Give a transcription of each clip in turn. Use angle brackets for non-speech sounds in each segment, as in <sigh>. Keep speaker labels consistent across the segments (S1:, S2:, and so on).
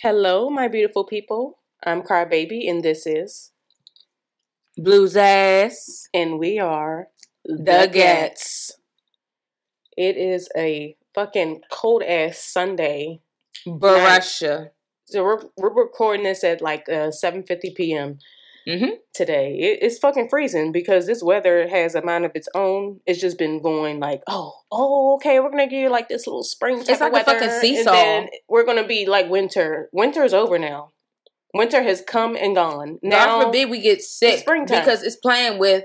S1: Hello, my beautiful people. I'm Crybaby, and this is,
S2: Blu Zaas.
S1: and we are
S2: The Ghettz.
S1: It is a fucking cold ass Sunday.
S2: Barusha.
S1: So we're we're recording this at like uh, 7:50 p.m.
S2: Mm-hmm.
S1: today. It, it's fucking freezing because this weather has a mind of its own. It's just been going like, oh, oh, okay, we're gonna give you like this little spring
S2: It's like a fucking seesaw.
S1: And then we're gonna be like winter. Winter is over now. Winter has come and gone. Now
S2: God forbid we get sick
S1: springtime.
S2: because it's playing with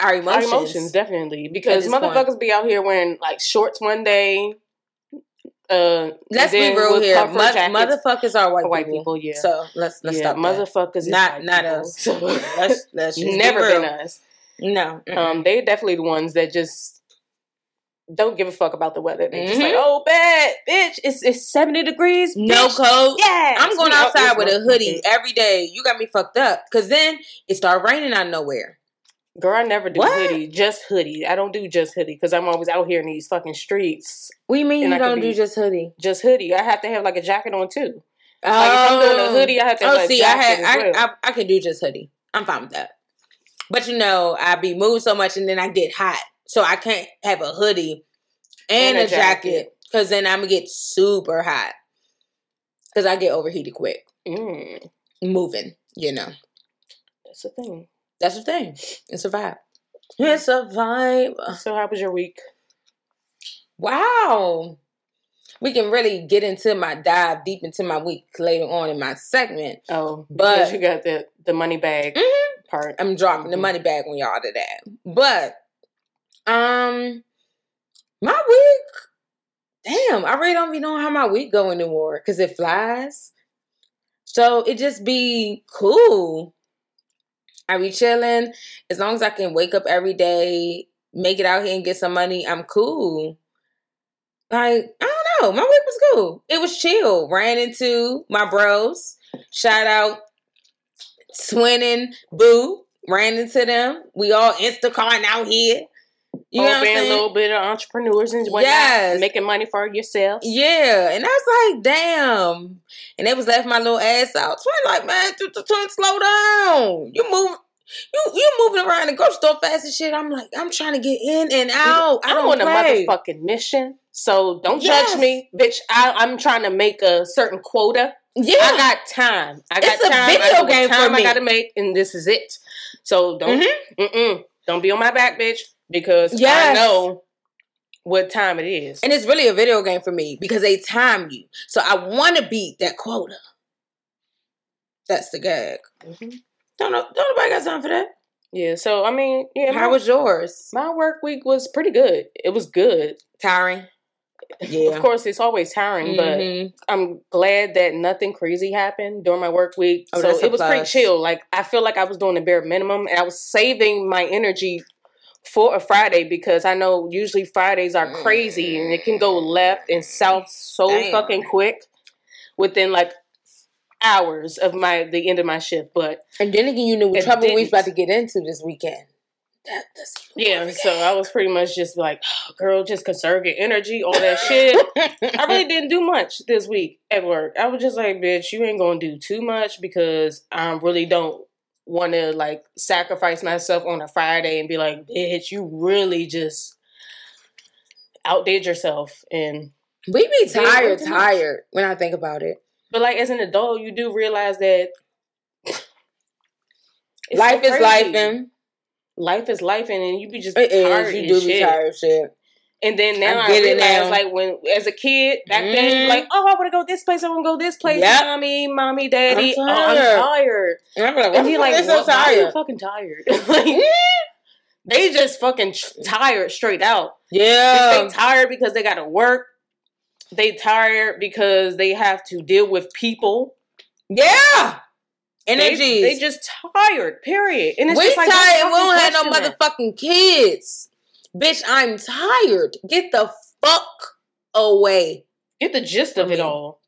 S2: our
S1: our
S2: emotions.
S1: emotions definitely because
S2: this point.
S1: motherfuckers be out here wearing like shorts one day. Uh,
S2: Let's be real here. Mo- motherfuckers are white,
S1: white
S2: people.
S1: people. Yeah,
S2: So let's let's
S1: yeah,
S2: stop
S1: motherfuckers.
S2: Not not
S1: people.
S2: us. <laughs>
S1: So,
S2: let's let's just be
S1: never
S2: real.
S1: been us.
S2: No. mm-mm.
S1: Um, they definitely the ones that just don't give a fuck about the weather. They just
S2: Mhm.
S1: like, oh, bad bitch. It's it's seventy degrees.
S2: no
S1: bitch.
S2: coat.
S1: Yeah,
S2: I'm going outside with a hoodie every day. You got me fucked up. Cause then it started raining out of nowhere.
S1: Girl, I never do
S2: What?
S1: hoodie. Just hoodie. I don't do just hoodie because I'm always out here in these fucking streets.
S2: We mean you
S1: I
S2: don't do just hoodie?
S1: Just hoodie. I have to have like a jacket on too. Like if I'm doing a hoodie, I have to have
S2: Oh, see, I had,
S1: well.
S2: I, I, I can do just hoodie. I'm fine with that. But you know, I be moving so much, and then I get hot, so I can't have a hoodie and,
S1: And a
S2: jacket. because then I'm gonna get super hot. Because I get overheated quick
S1: Mm,
S2: moving. You know,
S1: that's the thing.
S2: That's the thing. It's a vibe. It's a vibe.
S1: So how was your week?
S2: Wow. We can really get into my dive deep into my week later on in my segment.
S1: Oh,
S2: But-
S1: you got the the money bag
S2: Mhm.
S1: part.
S2: I'm dropping the
S1: Mhm.
S2: money bag on y'all to that. But um my week, damn, I really don't be knowing how my week go anymore because it flies. So it just be cool. I be chilling. As long as I can wake up every day, make it out here and get some money, I'm cool. Like, I don't know. My week was cool. It was chill. Ran into my bros. Shout out Twinning Boo. Ran into them. We all Instacarting out here. You know what I'm
S1: being a little bit of entrepreneurs and whatnot,
S2: Yes.
S1: making money for yourself.
S2: Yeah, and I was like, damn. And they was laughing my little ass out. Twin, like, man, twin, slow down. You move, you you moving around the grocery store fast and shit. I'm like, I'm trying to get in and out. I
S1: I'm
S2: don't
S1: on a motherfucking mission, so don't
S2: Yes.
S1: judge me, bitch. I, I'm trying to make a certain quota.
S2: Yeah,
S1: I got time. I got
S2: It's a
S1: time.
S2: video
S1: I know what
S2: game for
S1: me. I got to make, and this is it. So don't,
S2: Mhm.
S1: mm-mm, don't be on my back, bitch, because I
S2: Yes.
S1: know what time it is.
S2: and it's really a video game for me because they time you. So I want to beat that quota. That's the gag.
S1: Mhm.
S2: Don't know. Don't nobody got time for that.
S1: Yeah. So I mean, yeah.
S2: How
S1: my,
S2: was yours?
S1: my work week was pretty good. It was good.
S2: Tiring. Yeah.
S1: Of course, it's always tiring, but
S2: Mhm.
S1: I'm glad that nothing crazy happened during my work week.
S2: Oh,
S1: so it was pretty chill. Like I feel like I was doing the bare minimum and I was saving my energy for a Friday because I know usually Fridays are crazy and it can go mm. left and south so
S2: Damn.
S1: fucking quick within like hours of my the end of my shift. But
S2: And then again, you knew what
S1: It
S2: trouble we was about to get into this weekend. That, that's
S1: yeah, so I was pretty much just like, oh, girl, just conserve your energy, all that <laughs> shit. I really <laughs> didn't do much this week at work. I was just like, bitch, you ain't gonna do too much because I really don't want to like sacrifice myself on a Friday and be like, bitch, you really just outdid yourself. And
S2: we be tired,
S1: do too much.
S2: tired when I think about it.
S1: but like as an adult, you do realize that
S2: life
S1: so
S2: is life, and
S1: life is life, and you be just
S2: it
S1: tired
S2: is. You do
S1: shit.
S2: be tired, shit.
S1: And then now
S2: I
S1: I, realize,
S2: now.
S1: like when as a kid back then,
S2: Mhm.
S1: like oh, I want to go this place, I want to go this place,
S2: Yep.
S1: mommy, mommy, daddy.
S2: I'm
S1: oh, I'm
S2: tired.
S1: tired.
S2: And I'm like,
S1: And he like,
S2: so
S1: are you fucking tired? <laughs> like, they just fucking tired straight out.
S2: Yeah.
S1: They tired because they got to work. They tired because they have to deal with people.
S2: Yeah.
S1: They,
S2: Energies.
S1: they just tired. Period. And it's
S2: we
S1: just like
S2: tired and we don't have no motherfucking kids. Bitch, I'm tired. Get the fuck away.
S1: Get the gist of it all.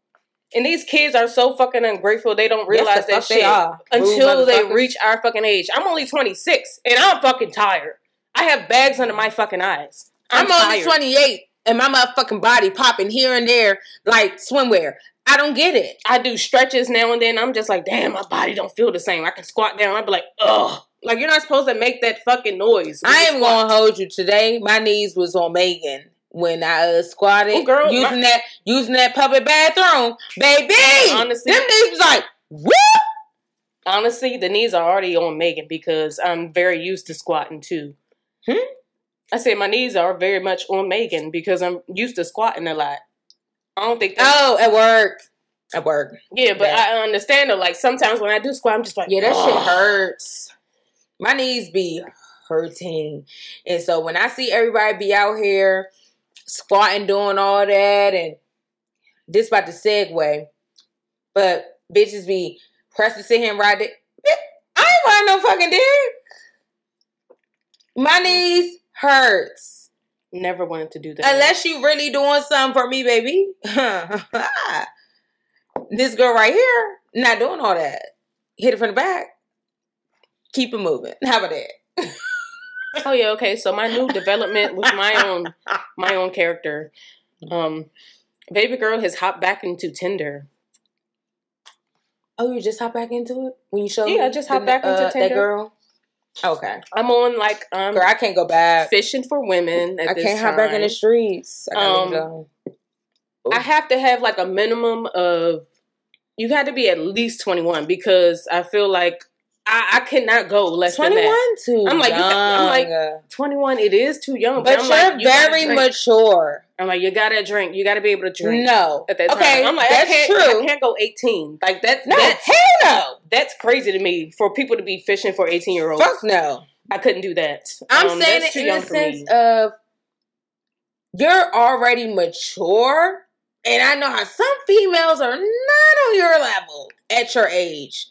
S1: And these kids are so fucking ungrateful. They don't realize
S2: Yes, the
S1: that
S2: they
S1: shit.
S2: Rude
S1: until they reach our fucking age. I'm only 26 and I'm fucking tired. I have bags under my fucking eyes. I'm,
S2: I'm, only 28 and my motherfucking body popping here and there like swimwear. I don't get it.
S1: I do stretches now and then. I'm just like, damn, my body don't feel the same. I can squat down. I'd be like, ugh. Like you're not supposed to make that fucking noise.
S2: I am gonna hold you today. My knees was on Megan when I uh, squatted
S1: Oh, girl,
S2: using
S1: my-
S2: that using that public bathroom, baby.
S1: Honestly-
S2: them knees was like whoop.
S1: Honestly, the knees are already on Megan because I'm very used to squatting too.
S2: Hmm?
S1: I said my knees are very much on Megan because I'm used to squatting a lot. I don't think
S2: Oh, at work, at work.
S1: yeah, but
S2: yeah.
S1: I understand though. Like sometimes when I do squat, I'm just like,
S2: Yeah, that shit hurts. My knees be hurting, and so when I see everybody be out here squatting, doing all that, and this about to segue, but bitches be pressing to sit here and ride it. I ain't riding no fucking dick. My knees hurts.
S1: Never wanted to do that.
S2: Unless you really doing something for me, baby. <laughs> this girl right here, not doing all that. Hit it from the back. Keep it moving. How about that? <laughs>
S1: Oh yeah, okay. So my new development with my own my own character. Um baby girl has hopped back into Tinder.
S2: Oh, you just hop back into it when you show
S1: Yeah,
S2: me
S1: I just hopped
S2: the-
S1: back into
S2: that
S1: Tinder.
S2: girl. Okay,
S1: I'm on like um
S2: girl, I can't go back.
S1: fishing for women at
S2: I can't hop back in the streets. I gotta
S1: Um. I have to have like a minimum of you had to be at least 21 because I feel like I, I cannot go less than
S2: Twenty
S1: that.
S2: one too.
S1: I'm like, you got- I'm like, 21 it is too young
S2: but
S1: I'm
S2: you're
S1: like, you
S2: very mature.
S1: I'm like you got to drink you got to be able to drink
S2: No,
S1: at that time
S2: okay,
S1: I'm like
S2: that's
S1: I
S2: true.
S1: I can't go 18 like that
S2: no,
S1: that's
S2: hell no.
S1: that's crazy to me for people to be fishing for 18 year olds
S2: Fuck no.
S1: I couldn't do that
S2: I'm
S1: Um,
S2: saying it in the sense of you're already mature, and I know how some females are not on your level at your age.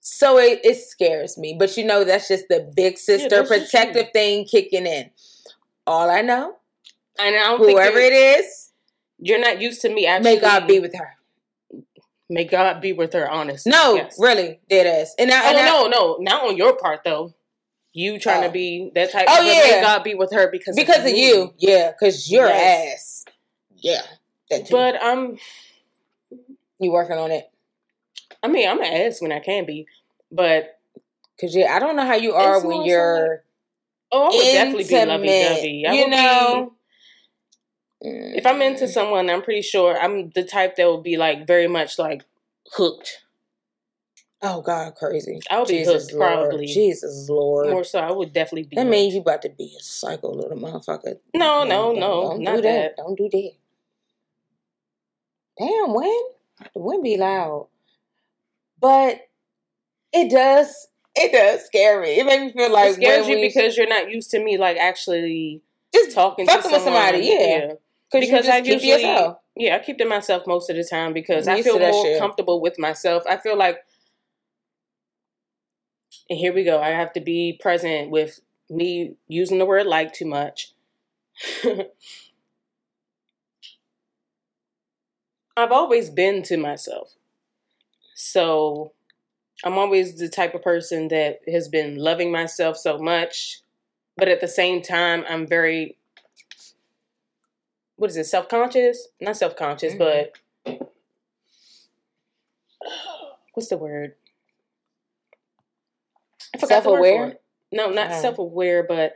S2: So it, it scares me. But you know, that's just the big sister
S1: just
S2: protective thing kicking in. All I know,
S1: and I don't
S2: whoever it is,
S1: you're not used to me actually
S2: may God be with her.
S1: may God be with her Honest.
S2: No,
S1: yes.
S2: really, dead ass. And I,
S1: Oh
S2: and I-
S1: no, no, not on your part though. You trying
S2: Oh.
S1: to be that type.
S2: Oh,
S1: but may. God be with her because
S2: because of
S1: me.
S2: you, yeah, because your
S1: Yes.
S2: ass, yeah. That too.
S1: But I'm.
S2: you working on it.
S1: I mean, I'm an ass when I can be, but
S2: Cause yeah, I don't know how you are
S1: It's
S2: when you're
S1: oh, I would definitely be lovey dovey.
S2: You know?
S1: be, if I'm into mm. someone, I'm pretty sure I'm the type that would be like very much like hooked.
S2: Oh God, crazy.
S1: I would be
S2: Jesus
S1: hooked,
S2: Lord.
S1: probably.
S2: Jesus Lord.
S1: More so, I would definitely be.
S2: that
S1: hooked.
S2: means you about to be a psycho little motherfucker.
S1: No, no,
S2: Don't-
S1: no,
S2: don't
S1: not
S2: do
S1: that.
S2: Don't do that. Damn, when the wind be loud, but it does. It does scare me. It makes me feel like
S1: it scares you because you're not used to me like actually
S2: just
S1: talking to
S2: fucking with somebody, yeah. Cause
S1: because I usually yeah I keep to myself most of the time because I feel more
S2: shit.
S1: comfortable with myself. I feel like, and here we go. I have to be present with me using the word like too much. <laughs> I've always been to myself, so I'm always the type of person that has been loving myself so much, but at the same time, I'm very what is it self conscious? Not self conscious,
S2: Mhm.
S1: but <sighs> what's the word? I forgot the
S2: Self-aware?
S1: No, not
S2: Oh.
S1: self aware, but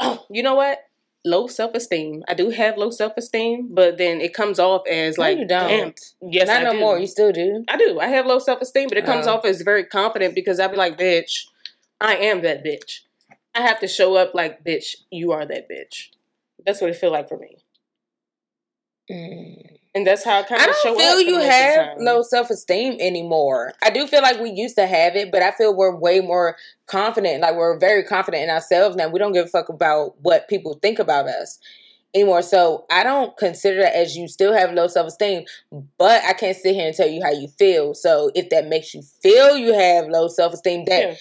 S1: oh, <sniffs> you know what? Low self esteem. I do have low self esteem, but then it comes off as like No,
S2: you don't.
S1: damn, yes,
S2: Not
S1: I
S2: no
S1: do.
S2: more. You still do.
S1: I do. I have low self esteem, but it comes
S2: Oh.
S1: off as very confident because I'd be like, bitch, I am that bitch. I have to show up like, bitch, you are that bitch. That's what it feel like for me.
S2: Mm.
S1: And that's how I kind of show up.
S2: I
S1: feel
S2: you
S1: most of the
S2: have no self esteem anymore. I do feel like we used to have it, but I feel we're way more confident. Like we're very confident in ourselves now. We don't give a fuck about what people think about us anymore. So I don't consider that as you still have low self esteem, but I can't sit here and tell you how you feel. So if that makes you feel you have low self esteem, that
S1: Yeah.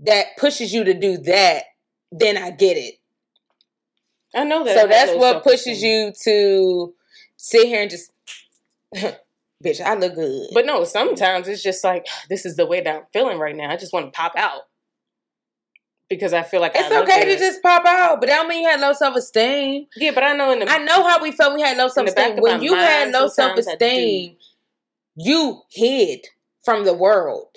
S2: that pushes you to do that, then I get it.
S1: I know that.
S2: So that's what pushes you to sit here and just, <laughs> bitch, I look good.
S1: But no, sometimes it's just like, this is the way that I'm feeling right now. I just want to pop out. because I feel like
S2: It's
S1: I
S2: okay to just pop out, but that don't mean you had low self esteem.
S1: yeah, but I know in the
S2: I know how we felt. We had low self esteem. When you had low self
S1: sometimes I do.
S2: esteem, you hid from the world.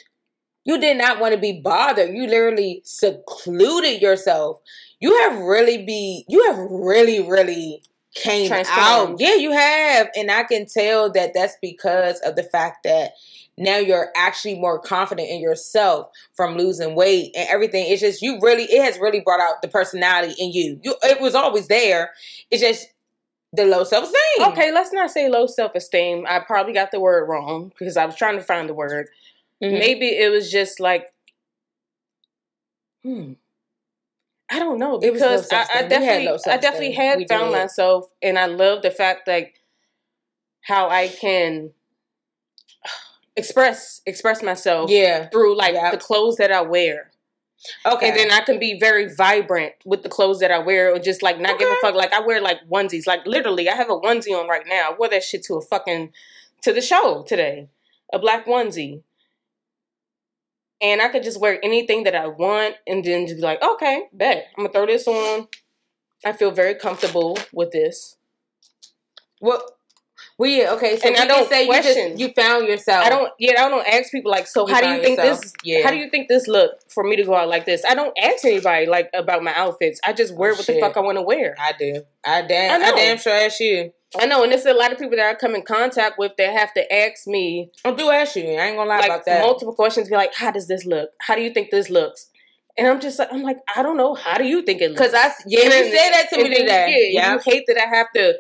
S2: You did not want to be bothered. You literally secluded yourself. You have really be. You have really, really came out. Yeah, you have, and I can tell that that's because of the fact that now you're actually more confident in yourself from losing weight and everything. It's just you really. It has really brought out the personality in you. You. It was always there. It's just the low self esteem.
S1: Okay, let's not say low self esteem. I probably got the word wrong because I was trying to find the word.
S2: Mhm.
S1: Maybe it was just like, hmm. I don't know
S2: It was low
S1: because I, I
S2: had
S1: definitely,
S2: low
S1: I definitely had
S2: We
S1: found
S2: did.
S1: myself, and I love the fact like how I can <sighs> express express myself
S2: Yeah.
S1: through like
S2: Yep.
S1: the clothes that I wear.
S2: Okay.
S1: And then I can be very vibrant with the clothes that I wear, or just like not give a fuck. Like I wear like onesies, like literally, I have a onesie on right now. I wore that shit to a fucking to the show today, a black onesie, and I could just wear anything that I want, and then just be like, okay, bet I'm gonna throw this on. I feel very comfortable with this.
S2: What? Well, yeah. Okay. So
S1: And I don't
S2: say you just you found yourself.
S1: I don't, yeah, I don't ask people like, so
S2: You
S1: how do you think
S2: yourself.
S1: this?
S2: Yeah.
S1: How do you think this look for me to go out like this? I don't ask anybody like about my outfits. I just wear
S2: Oh,
S1: what
S2: shit.
S1: the fuck I want to wear.
S2: I do. I damn.
S1: I
S2: I, damn sure ask you.
S1: I know, and there's a lot of people that I come in contact with that have to ask me
S2: I do ask you. I ain't gonna lie
S1: like
S2: about that.
S1: multiple questions. Be like, how does this look? How do you think this looks? And I'm just like, I'm like, I don't know. How do you think it looks?
S2: Because I yeah,
S1: And
S2: you said that to me today.
S1: Yeah,
S2: Yeah.
S1: you hate that I have to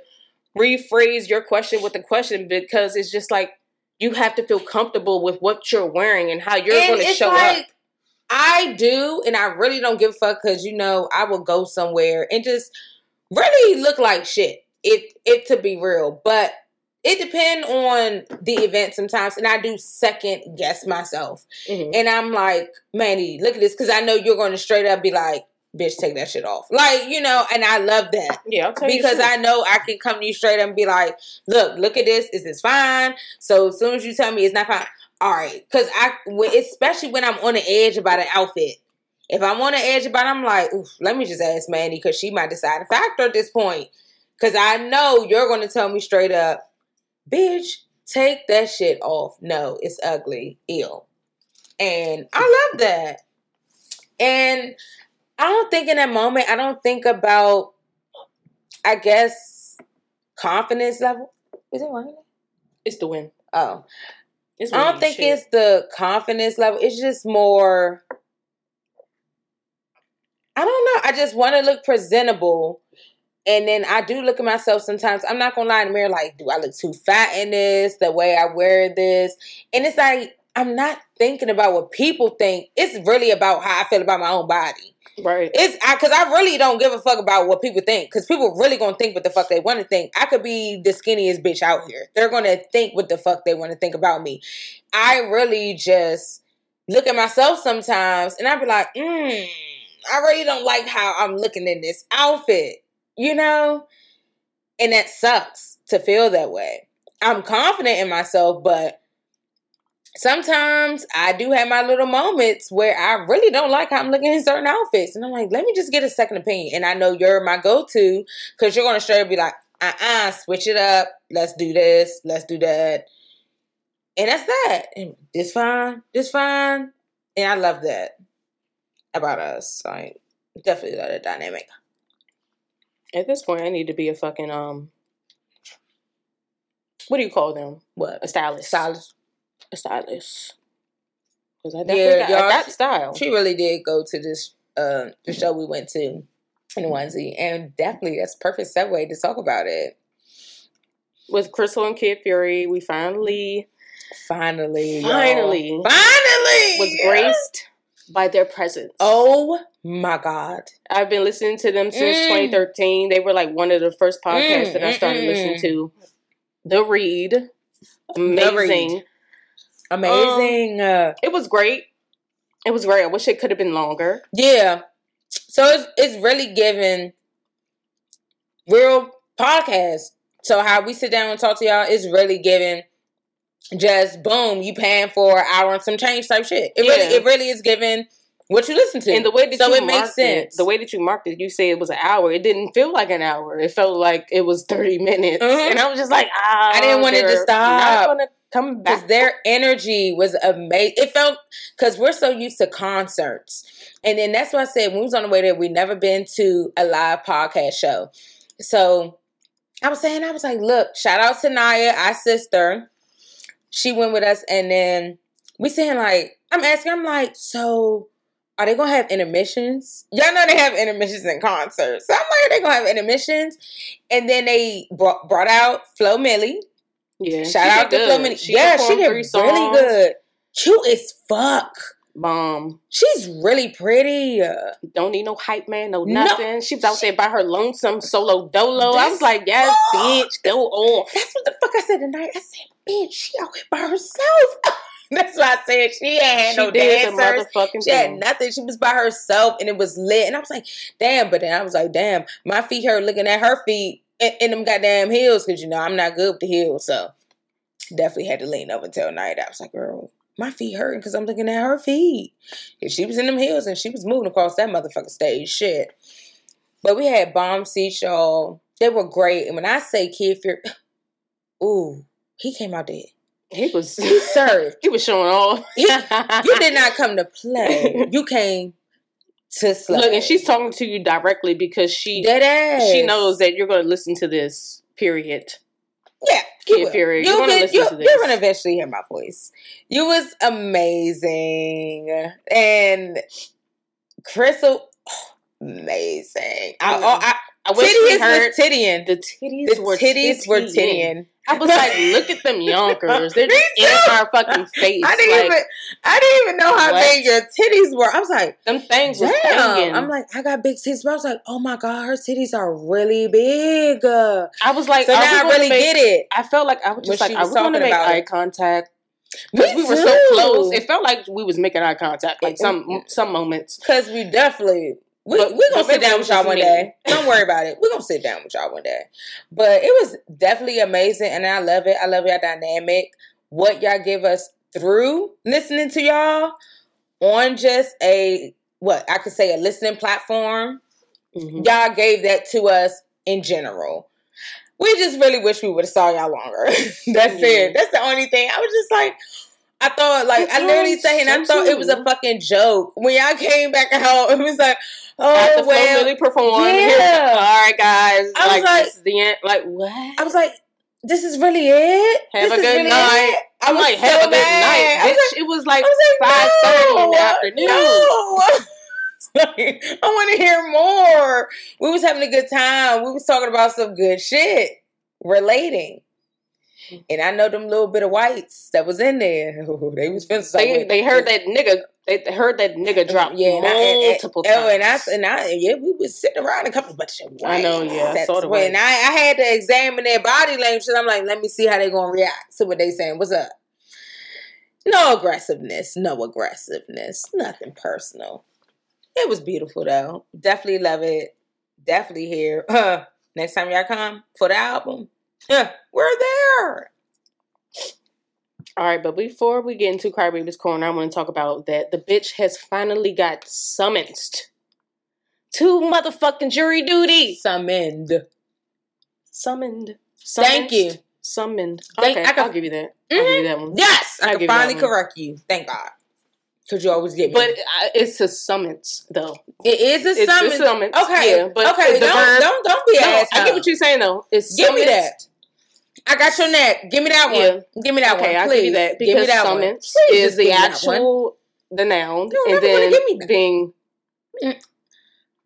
S1: rephrase your question with a question because it's just like you have to feel comfortable with what you're wearing and how you're going to show
S2: like,
S1: up.
S2: I do, and I really don't give a fuck because you know I will go somewhere and just really look like shit. If if to be real, but it depend on the event sometimes, and I do second guess myself,
S1: Mhm.
S2: and I'm like, Mandy, look at this, because I know you're going to straight up be like, bitch, take that shit off, like you know, and I love that
S1: Yeah,
S2: because I know I can come to you straight up and be like, look, look at this. Is this fine? So as soon as you tell me it's not fine, all right. Because I, especially when I'm on the edge about an outfit. If I'm on the edge about, it, I'm like, Oof, let me just ask Mandy because she might decide a factor at this point. Because I know you're going to tell me straight up, bitch, take that shit off. No, it's ugly, ill, and I love that. And I don't think in that moment, I don't think about I guess confidence level. Is it one?
S1: it's the win.
S2: Oh,
S1: It's
S2: I don't think
S1: shit.
S2: it's the confidence level. It's just more. I don't know. I just want to look presentable, and then I do look at myself sometimes. I'm not gonna lie in the mirror. Like, do I look too fat in this? The way I wear this, and it's like I'm not thinking about what people think. It's really about how I feel about my own body.
S1: right.
S2: It's because I, really don't give a fuck about what people think. Because people really gonna think what the fuck they want to think. I could be the skinniest bitch out here. They're gonna think what the fuck they want to think about me. I really just look at myself sometimes, and I be like, mm, I really don't like how I'm looking in this outfit. You know, and that sucks to feel that way. I'm confident in myself, but sometimes I do have my little moments where I really don't like how I'm looking in certain outfits. And I'm like, let me just get a second opinion. And I know you're my go to because you're going to straight up be like, uh uh switch it up. Let's do this. Let's do that. And that's that. And this fine. This fine. And I love that about us. Like, definitely love that dynamic.
S1: At this point, I need to be a fucking um. What do you call them?
S2: What?
S1: A stylist.
S2: Stylist.
S1: A stylist. Because I definitely
S2: Yeah,
S1: got,
S2: y'all-
S1: I got style.
S2: She really did go to this uh the show we went to in onesie. And definitely that's perfect segue to talk about it.
S1: With Crissle and Kid Fury, we finally
S2: Finally. y'all.
S1: Finally.
S2: Finally
S1: was graced by their presence.
S2: Oh my god.
S1: I've been listening to them since
S2: Mm.
S1: 2013. They were like one of the first podcasts
S2: Mm,
S1: that I started
S2: mm,
S1: listening
S2: mm.
S1: to. The Read, amazing.
S2: Amazing. uh,
S1: It was great. It was great. I wish it could have been longer.
S2: yeah. So it's it's really giving real podcast. So how we sit down and talk to y'all is really giving just boom, you paying for an hour and some change type shit. It really it really is giving What you listen to,
S1: And the way that
S2: so
S1: you
S2: it makes
S1: marked it,
S2: sense.
S1: the way that you marked it, you say it was an hour. It didn't feel like an hour. It felt like it was thirty minutes,
S2: Mhm.
S1: and I was just like, ah,
S2: I didn't want it to stop.
S1: Come
S2: because
S1: back.
S2: their energy was amazing. It felt because we're so used to concerts, and then that's why I said when we was on the way there, we never been to a live podcast show. So I was saying, I was like, look, shout out to Naya, our sister. She went with us, and then we saying like, I'm asking, I'm like, so are they gonna have intermissions? Y'all know they have intermissions in concerts. So I'm like, are they gonna have intermissions? And then they brought, brought out Flo Milli.
S1: Yeah,
S2: Shout out to Flo. Milli.
S1: She
S2: yeah, she did really
S1: songs.
S2: good. Cute as fuck.
S1: Bomb.
S2: She's really pretty.
S1: Don't need no hype man, no
S2: No.
S1: nothing. She was out there by her lonesome solo dolo. I was like, yes,
S2: Oh.
S1: bitch, go off.
S2: That's what the fuck I said tonight. I said, bitch, she out here by herself. <laughs> That's why I said she ain't had
S1: She
S2: no dancers. She had
S1: thing.
S2: nothing. She was by herself and it was lit. And I was like, damn. But then I was like, damn, my feet hurt looking at her feet in, in them goddamn heels because, you know, I'm not good with the heels. So definitely had to lean over until night. I was like, girl, my feet hurting because I'm looking at her feet. And she was in them heels and she was moving across that motherfucking stage. Shit. But we had bomb seats, y'all. They were great. And when I say Kid Fury, <sighs> ooh, he came out there.
S1: He was
S2: He served. <laughs>
S1: he was showing off.
S2: He- You did not <laughs> come to play. You came to slay.
S1: Look, and she's talking to you directly because she
S2: dead
S1: she knows that you're going to listen to this. Period.
S2: Yeah,
S1: Kid
S2: you will.
S1: Fury,
S2: You
S1: you're gonna
S2: you-
S1: to this.
S2: You're gonna eventually hear my voice. You was amazing, and Crissle, oh, <sighs> amazing. Oh, I,
S1: I wish we
S2: titties
S1: heard
S2: was tittying.
S1: the titties
S2: The
S1: were
S2: titties were
S1: tittying.
S2: tittying.
S1: I was like, look at them <laughs> yonkers. They're just in our fucking face.
S2: I didn't
S1: like,
S2: even, I didn't even know how
S1: What?
S2: big your titties were. I was like,
S1: them things was
S2: damn.
S1: banging.
S2: I'm like, I got big titties, but I was like, oh my god, her titties are really big.
S1: I was like, so now
S2: I
S1: gonna
S2: really
S1: make-
S2: get it.
S1: I felt like I was just
S2: When
S1: like,
S2: she
S1: are
S2: was
S1: we going to
S2: talking
S1: make
S2: about
S1: eye
S2: it.
S1: contact? Because we were so close. It felt like we was making eye contact, like some some moments.
S2: Cause we definitely we
S1: But-
S2: we gonna sit down with y'all one
S1: me.
S2: day. Don't worry about it. We're gonna sit down with y'all one day. But it was definitely amazing and I love it. I love y'all dynamic. What y'all give us through listening to y'all on just a what I could say a listening platform.
S1: Mhm.
S2: Y'all gave that to us in general. We just really wish we would have saw y'all longer. <laughs> That's
S1: Yeah.
S2: it. That's the only thing. I was just like, I thought like I literally and I thought it was a fucking joke. When y'all came back out, <laughs> it was like, oh
S1: Flo
S2: well.
S1: Milli performed,
S2: yeah.
S1: all right, guys.
S2: I was
S1: like,
S2: like-
S1: this is the end. Like what?
S2: I was like, this is really it.
S1: Have
S2: This
S1: a good
S2: really
S1: night.
S2: it? I
S1: I'm
S2: was
S1: like,
S2: so
S1: have a good
S2: mad.
S1: night, bitch. it was like
S2: was like,
S1: five thirty in the afternoon.
S2: No. Like, <laughs> I want to hear more. We was having a good time. We was talking about some good shit, relating. And I know them little bit of whites that was in there. <laughs> they was feeling
S1: They they heard that nigga. They heard that nigga drop
S2: yeah, and I- and- and-
S1: multiple times.
S2: Oh, and I and I yeah, we was sitting around a couple of bunch of whites.
S1: I know, yeah, I
S2: That's
S1: saw the
S2: when
S1: whites.
S2: I, I had to examine their body language. and I'm like, let me see how they gonna react to what they saying. What's up? No aggressiveness, no aggressiveness, nothing personal. It was beautiful though. Definitely love it. Definitely here. <laughs> Next time y'all come for the album, huh, <laughs> we're there.
S1: All right, but before we get into Crybaby's Corner, I want to talk about that the bitch has finally got summoned to motherfucking jury duty.
S2: Summoned.
S1: Summoned.
S2: Thank you.
S1: Summoned.
S2: Thank-
S1: Okay,
S2: I can-
S1: I'll give you that. I'll give you that one.
S2: Yes, I
S1: I'll
S2: can finally correct you. Thank God. Because you always get me.
S1: But uh, it's a summons, though.
S2: It is a
S1: It's
S2: summons.
S1: a summons.
S2: Okay,
S1: Yeah, but
S2: okay. Don't,
S1: verb-
S2: don't don't be
S1: No,
S2: an
S1: I get what you're saying, though. It's
S2: Give me
S1: summoned.
S2: that. I got your neck. Give me that one.
S1: Yeah.
S2: Give me that
S1: okay,
S2: one,
S1: I'll give you that
S2: give me
S1: because
S2: that
S1: summons
S2: one. Please
S1: is the
S2: give me that one.
S1: actual the noun, and then
S2: give me that.
S1: being.
S2: Mm.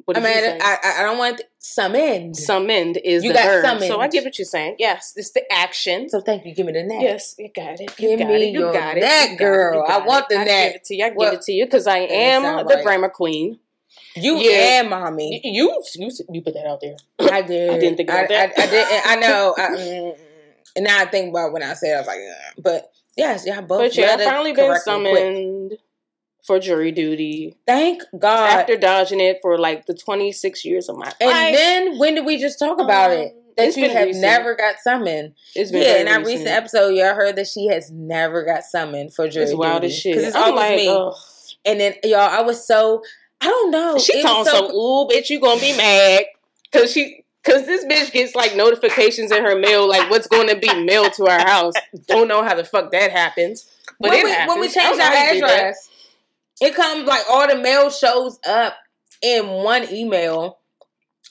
S1: What
S2: I mean? I, I I don't want summoned.
S1: Summoned is
S2: You
S1: the
S2: got
S1: verb.
S2: summoned.
S1: So I get what you're saying. Yes, it's the action.
S2: So thank you. Give me the neck.
S1: Yes, you got it. You
S2: Give
S1: got
S2: me
S1: it. You
S2: your
S1: got it.
S2: neck,
S1: it.
S2: girl. I want the
S1: I
S2: neck.
S1: Give it to you. I
S2: Well,
S1: give it to you because I am the
S2: right.
S1: grammar queen.
S2: You
S1: Yeah.
S2: and mommy.
S1: You, you you put that out there.
S2: I did.
S1: I didn't think about
S2: I,
S1: that.
S2: I, I did. I know. <laughs> I, mm, and now I think about when I said, I was like, "Ugh." but yes, y'all both.
S1: But yeah, I've finally been
S2: correctly quick.
S1: summoned for jury duty
S2: Thank God.
S1: after dodging it for like the 26 years of my life.
S2: and then when did we just talk about it?
S1: Um,
S2: That you have
S1: recent.
S2: never got summoned.
S1: It's been
S2: Yeah, in our
S1: recent.
S2: recent episode, y'all heard that she has never got summoned for jury
S1: It's wild
S2: duty.
S1: as shit.
S2: 'Cause it's
S1: I'm
S2: always
S1: like,
S2: me.
S1: ugh.
S2: And then y'all, I was so I don't know.
S1: She talking
S2: was
S1: so, ooh, bitch, you gonna be mad. Cause she cause this bitch gets like notifications in her mail, like what's gonna be mailed to our house. Don't know how the fuck that happens. But
S2: when
S1: it
S2: we,
S1: happens.
S2: when we change our
S1: how you do that.
S2: address, it comes like all the mail shows up in one email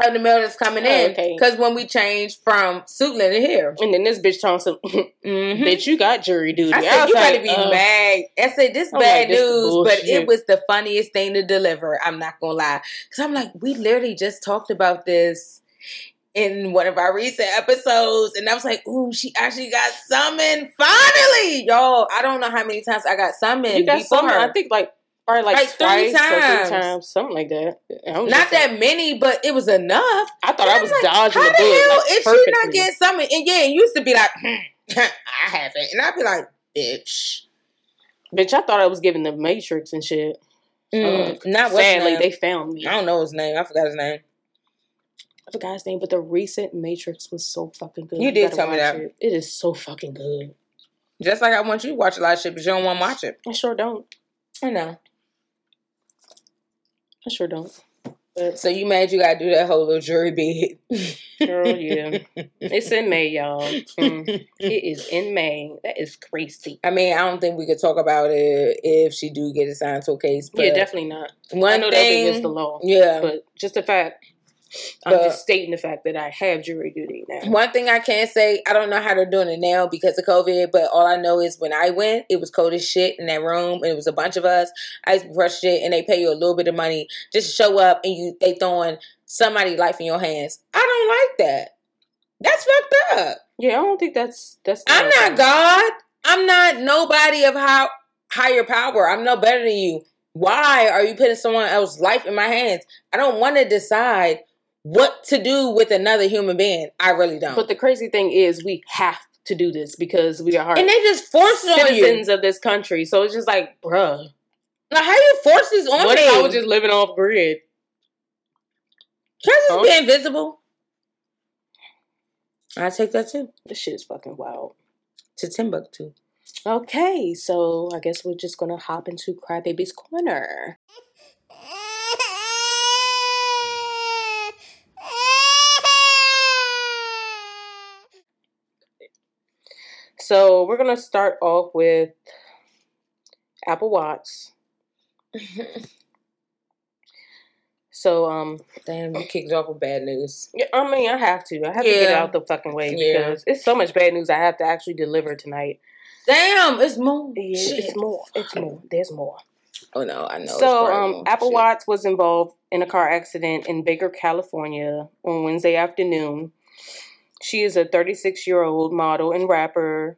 S2: of the mail that's coming
S1: Oh,
S2: in.
S1: okay.
S2: Because when we change from Suitland to here,
S1: And then this bitch talking some
S2: mm-hmm.
S1: bitch, you got jury duty.
S2: I said, you
S1: like,
S2: better be
S1: uh,
S2: mad. I said, this
S1: I'm
S2: bad
S1: like, this
S2: news, but it was the funniest thing to deliver. I'm not going to lie. Because I'm like, we literally just talked about this in one of our recent episodes. And I was like, ooh, she actually got summoned. Finally. Y'all, I don't know how many times I got summoned
S1: You got
S2: before.
S1: some, I think like probably like,
S2: Like three
S1: twice or
S2: times.
S1: three times, something like that.
S2: Not
S1: like-
S2: that many, but it was enough.
S1: I thought I was
S2: like,
S1: dodging
S2: How
S1: the
S2: the
S1: bullet
S2: hell
S1: like,
S2: is she not getting summoned? And yeah, it used to be like, hmm, <laughs> I haven't. And I'd be like, bitch.
S1: Bitch, I thought I was giving the Matrix and shit.
S2: Mm,
S1: Uh,
S2: not
S1: Sadly,
S2: name.
S1: they found me.
S2: I don't know his name. I forgot his name.
S1: I forgot his name, but the recent Matrix was so fucking good.
S2: You did tell me that.
S1: It. it is so fucking good.
S2: Just like I want you to watch a lot of shit, but you don't want to watch it.
S1: I sure don't.
S2: I know.
S1: I sure don't. But
S2: So you mad you gotta do that whole little jury bid?
S1: girl, yeah, <laughs> it's in May, y'all. Mm. <laughs> It is in May. That is crazy.
S2: I mean, I don't think we could talk about it if she do get assigned to a case. But
S1: yeah, definitely not.
S2: One
S1: I know
S2: thing,
S1: that's against the law,
S2: Yeah.
S1: but just the fact. I'm
S2: But-
S1: just stating the fact that I have jury duty now.
S2: One thing I can say, I don't know how they're doing it now because of COVID, but all I know is when I went, it was cold as shit in that room, and it was a bunch of us. I used to brush shit, and they pay you a little bit of money just to show up, and you they throwing somebody life in your hands. I don't like that. That's fucked up.
S1: Yeah, I don't think that's that's.
S2: I'm not God. I'm not nobody of how higher power. I'm no better than you. Why are you putting someone else's life in my hands? I don't want to decide what to do with another human being. I really don't.
S1: But the crazy thing is, we have to do this because we are hard.
S2: and they just force it on you.
S1: citizens of this country. So it's just like, bruh,
S2: Now, how you force this on
S1: what
S2: me?
S1: if I was just living off grid?
S2: Can I just
S1: Huh?
S2: be invisible? I take that too.
S1: This shit is fucking wild.
S2: To Timbuktu.
S1: Okay, so I guess we're just gonna hop into Crybaby's corner. So we're gonna start off with Apple Watts. <laughs> So um,
S2: Damn, you kicked off with bad news.
S1: yeah, I mean, I have to. I have to get it
S2: Yeah.
S1: out the fucking way
S2: Yeah.
S1: because it's so much bad news I have to actually deliver tonight.
S2: Damn, it's more.
S1: Yeah,
S2: Shit.
S1: it's more. It's more. There's more.
S2: Oh no, I know. it's
S1: So,
S2: probably
S1: um. Apple
S2: Shit.
S1: Watts was involved in a car accident in Baker, California on Wednesday afternoon. She is a 36 year old model and rapper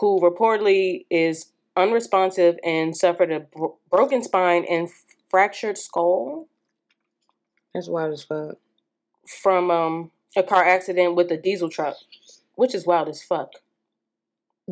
S1: who reportedly is unresponsive and suffered a bro- broken spine and fractured skull
S2: That's wild as fuck.
S1: from um, a car accident with a diesel truck, which is wild as fuck.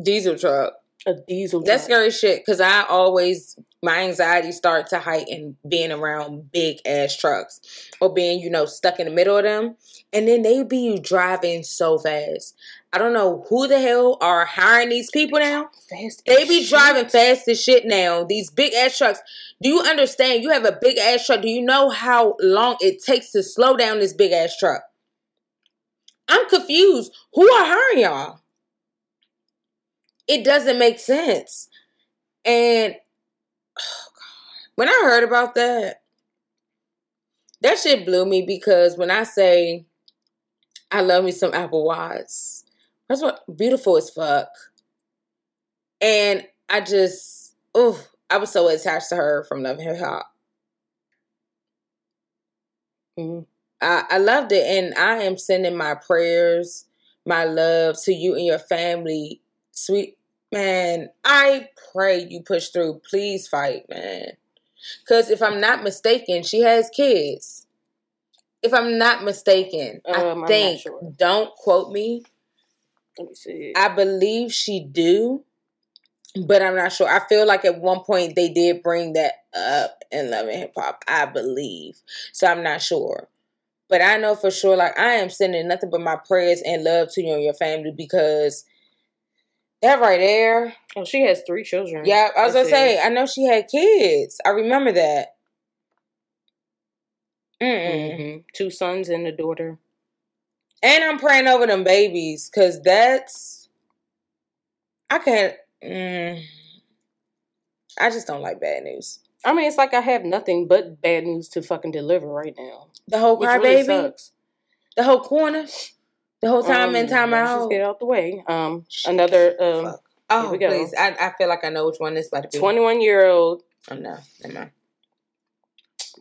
S2: Diesel truck.
S1: A diesel
S2: That's scary shit because I always my anxiety start to heighten being around big ass trucks or being you know stuck in the middle of them, and then they be driving so fast. I don't know who the hell are hiring these people now.
S1: Fast
S2: They be
S1: shit.
S2: driving fast as shit now. These big ass trucks. Do you understand? You have a big ass truck. Do you know how long it takes to slow down this big ass truck? I'm confused. Who are hiring y'all? It doesn't make sense. And oh <sighs> God, when I heard about that, that shit blew me because when I say I love me some Apple Watts, that's what beautiful as fuck. And I just, oh, I was so attached to her from Love Hip Hop.
S1: Mhm.
S2: I, I loved it, and I am sending my prayers, my love to you and your family, sweet man. I pray you push through. Please fight, man. Because if I'm not mistaken, she has kids. If I'm not mistaken,
S1: Um,
S2: I think.
S1: sure.
S2: Don't quote me.
S1: Let me see.
S2: I believe she do, but I'm not sure. I feel like at one point they did bring that up in Love and Hip Hop. I believe, so I'm not sure, but I know for sure. Like I am sending nothing but my prayers and love to you and your family because That right there.
S1: Oh, she has three children.
S2: Yeah, I was gonna say. I know she had kids. I remember that. Mm-mm.
S1: Mhm. Two sons and a daughter.
S2: And I'm praying over them babies because that's. I can't. Mm, I just don't like bad news.
S1: I mean, it's like I have nothing but bad news to fucking deliver right now.
S2: The whole cry
S1: really
S2: baby,
S1: sucks.
S2: the whole corner, the whole time
S1: Um,
S2: in time out.
S1: Just get out the way. Um, another um,
S2: Fuck. Oh,
S1: we go.
S2: please! I, I feel like I know which one this about to be.
S1: 21 year old
S2: Oh no, never mind.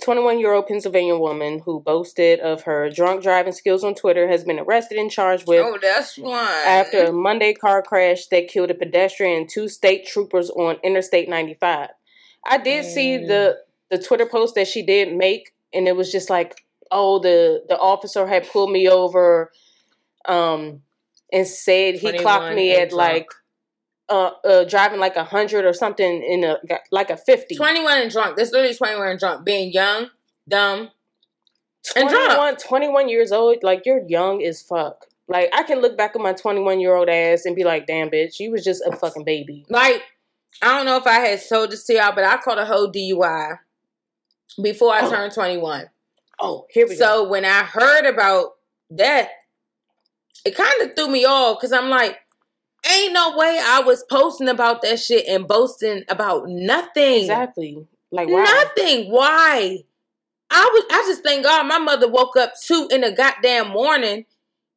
S1: 21 year old Pennsylvania woman who boasted of her drunk driving skills on Twitter has been arrested and charged with
S2: Oh, that's one.
S1: after a Monday car crash that killed a pedestrian and two state troopers on Interstate 95. I did see
S2: Mm.
S1: the the Twitter post that she did make and it was just like, "Oh, the the officer had pulled me over um and said he clocked me at like uh, uh driving like a 100 or something in a like a 50."
S2: 21 and drunk. This literally 21 and drunk. Being young, dumb, and drunk.
S1: 21, 21 years old, like you're young as fuck. Like I can look back at my 21 year old ass and be like, damn bitch, you was just a fucking baby.
S2: Like, I don't know if I had told this to y'all, but I caught a whole DUI before I
S1: Oh.
S2: turned 21.
S1: Oh, here we go.
S2: So when I heard about that, it kind of threw me off because I'm like, ain't no way I was posting about that shit and boasting about nothing.
S1: Exactly. Like why?
S2: Nothing. Why? I was. I just thank God my mother woke up two in the goddamn morning,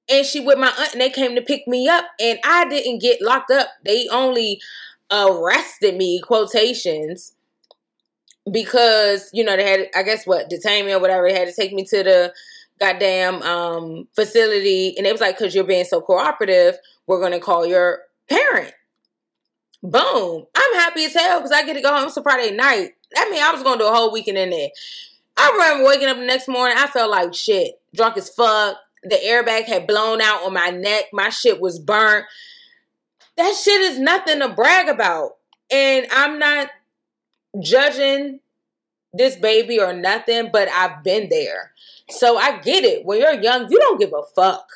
S2: and she with my aunt, and they came to pick me up, and I didn't get locked up. They only arrested me quotations because you know they had I guess what detain me or whatever. They had to take me to the goddamn um facility, and it was like because you're being so cooperative, we're gonna call your parent. Boom. I'm happy as hell because I get to go home. It's a Friday night. That mean, I was going to do a whole weekend in there. I remember waking up the next morning. I felt like shit. Drunk as fuck. The airbag had blown out on my neck. My shit was burnt. That shit is nothing to brag about. And I'm not judging this baby or nothing, but I've been there. So I get it. When you're young, you don't give a fuck.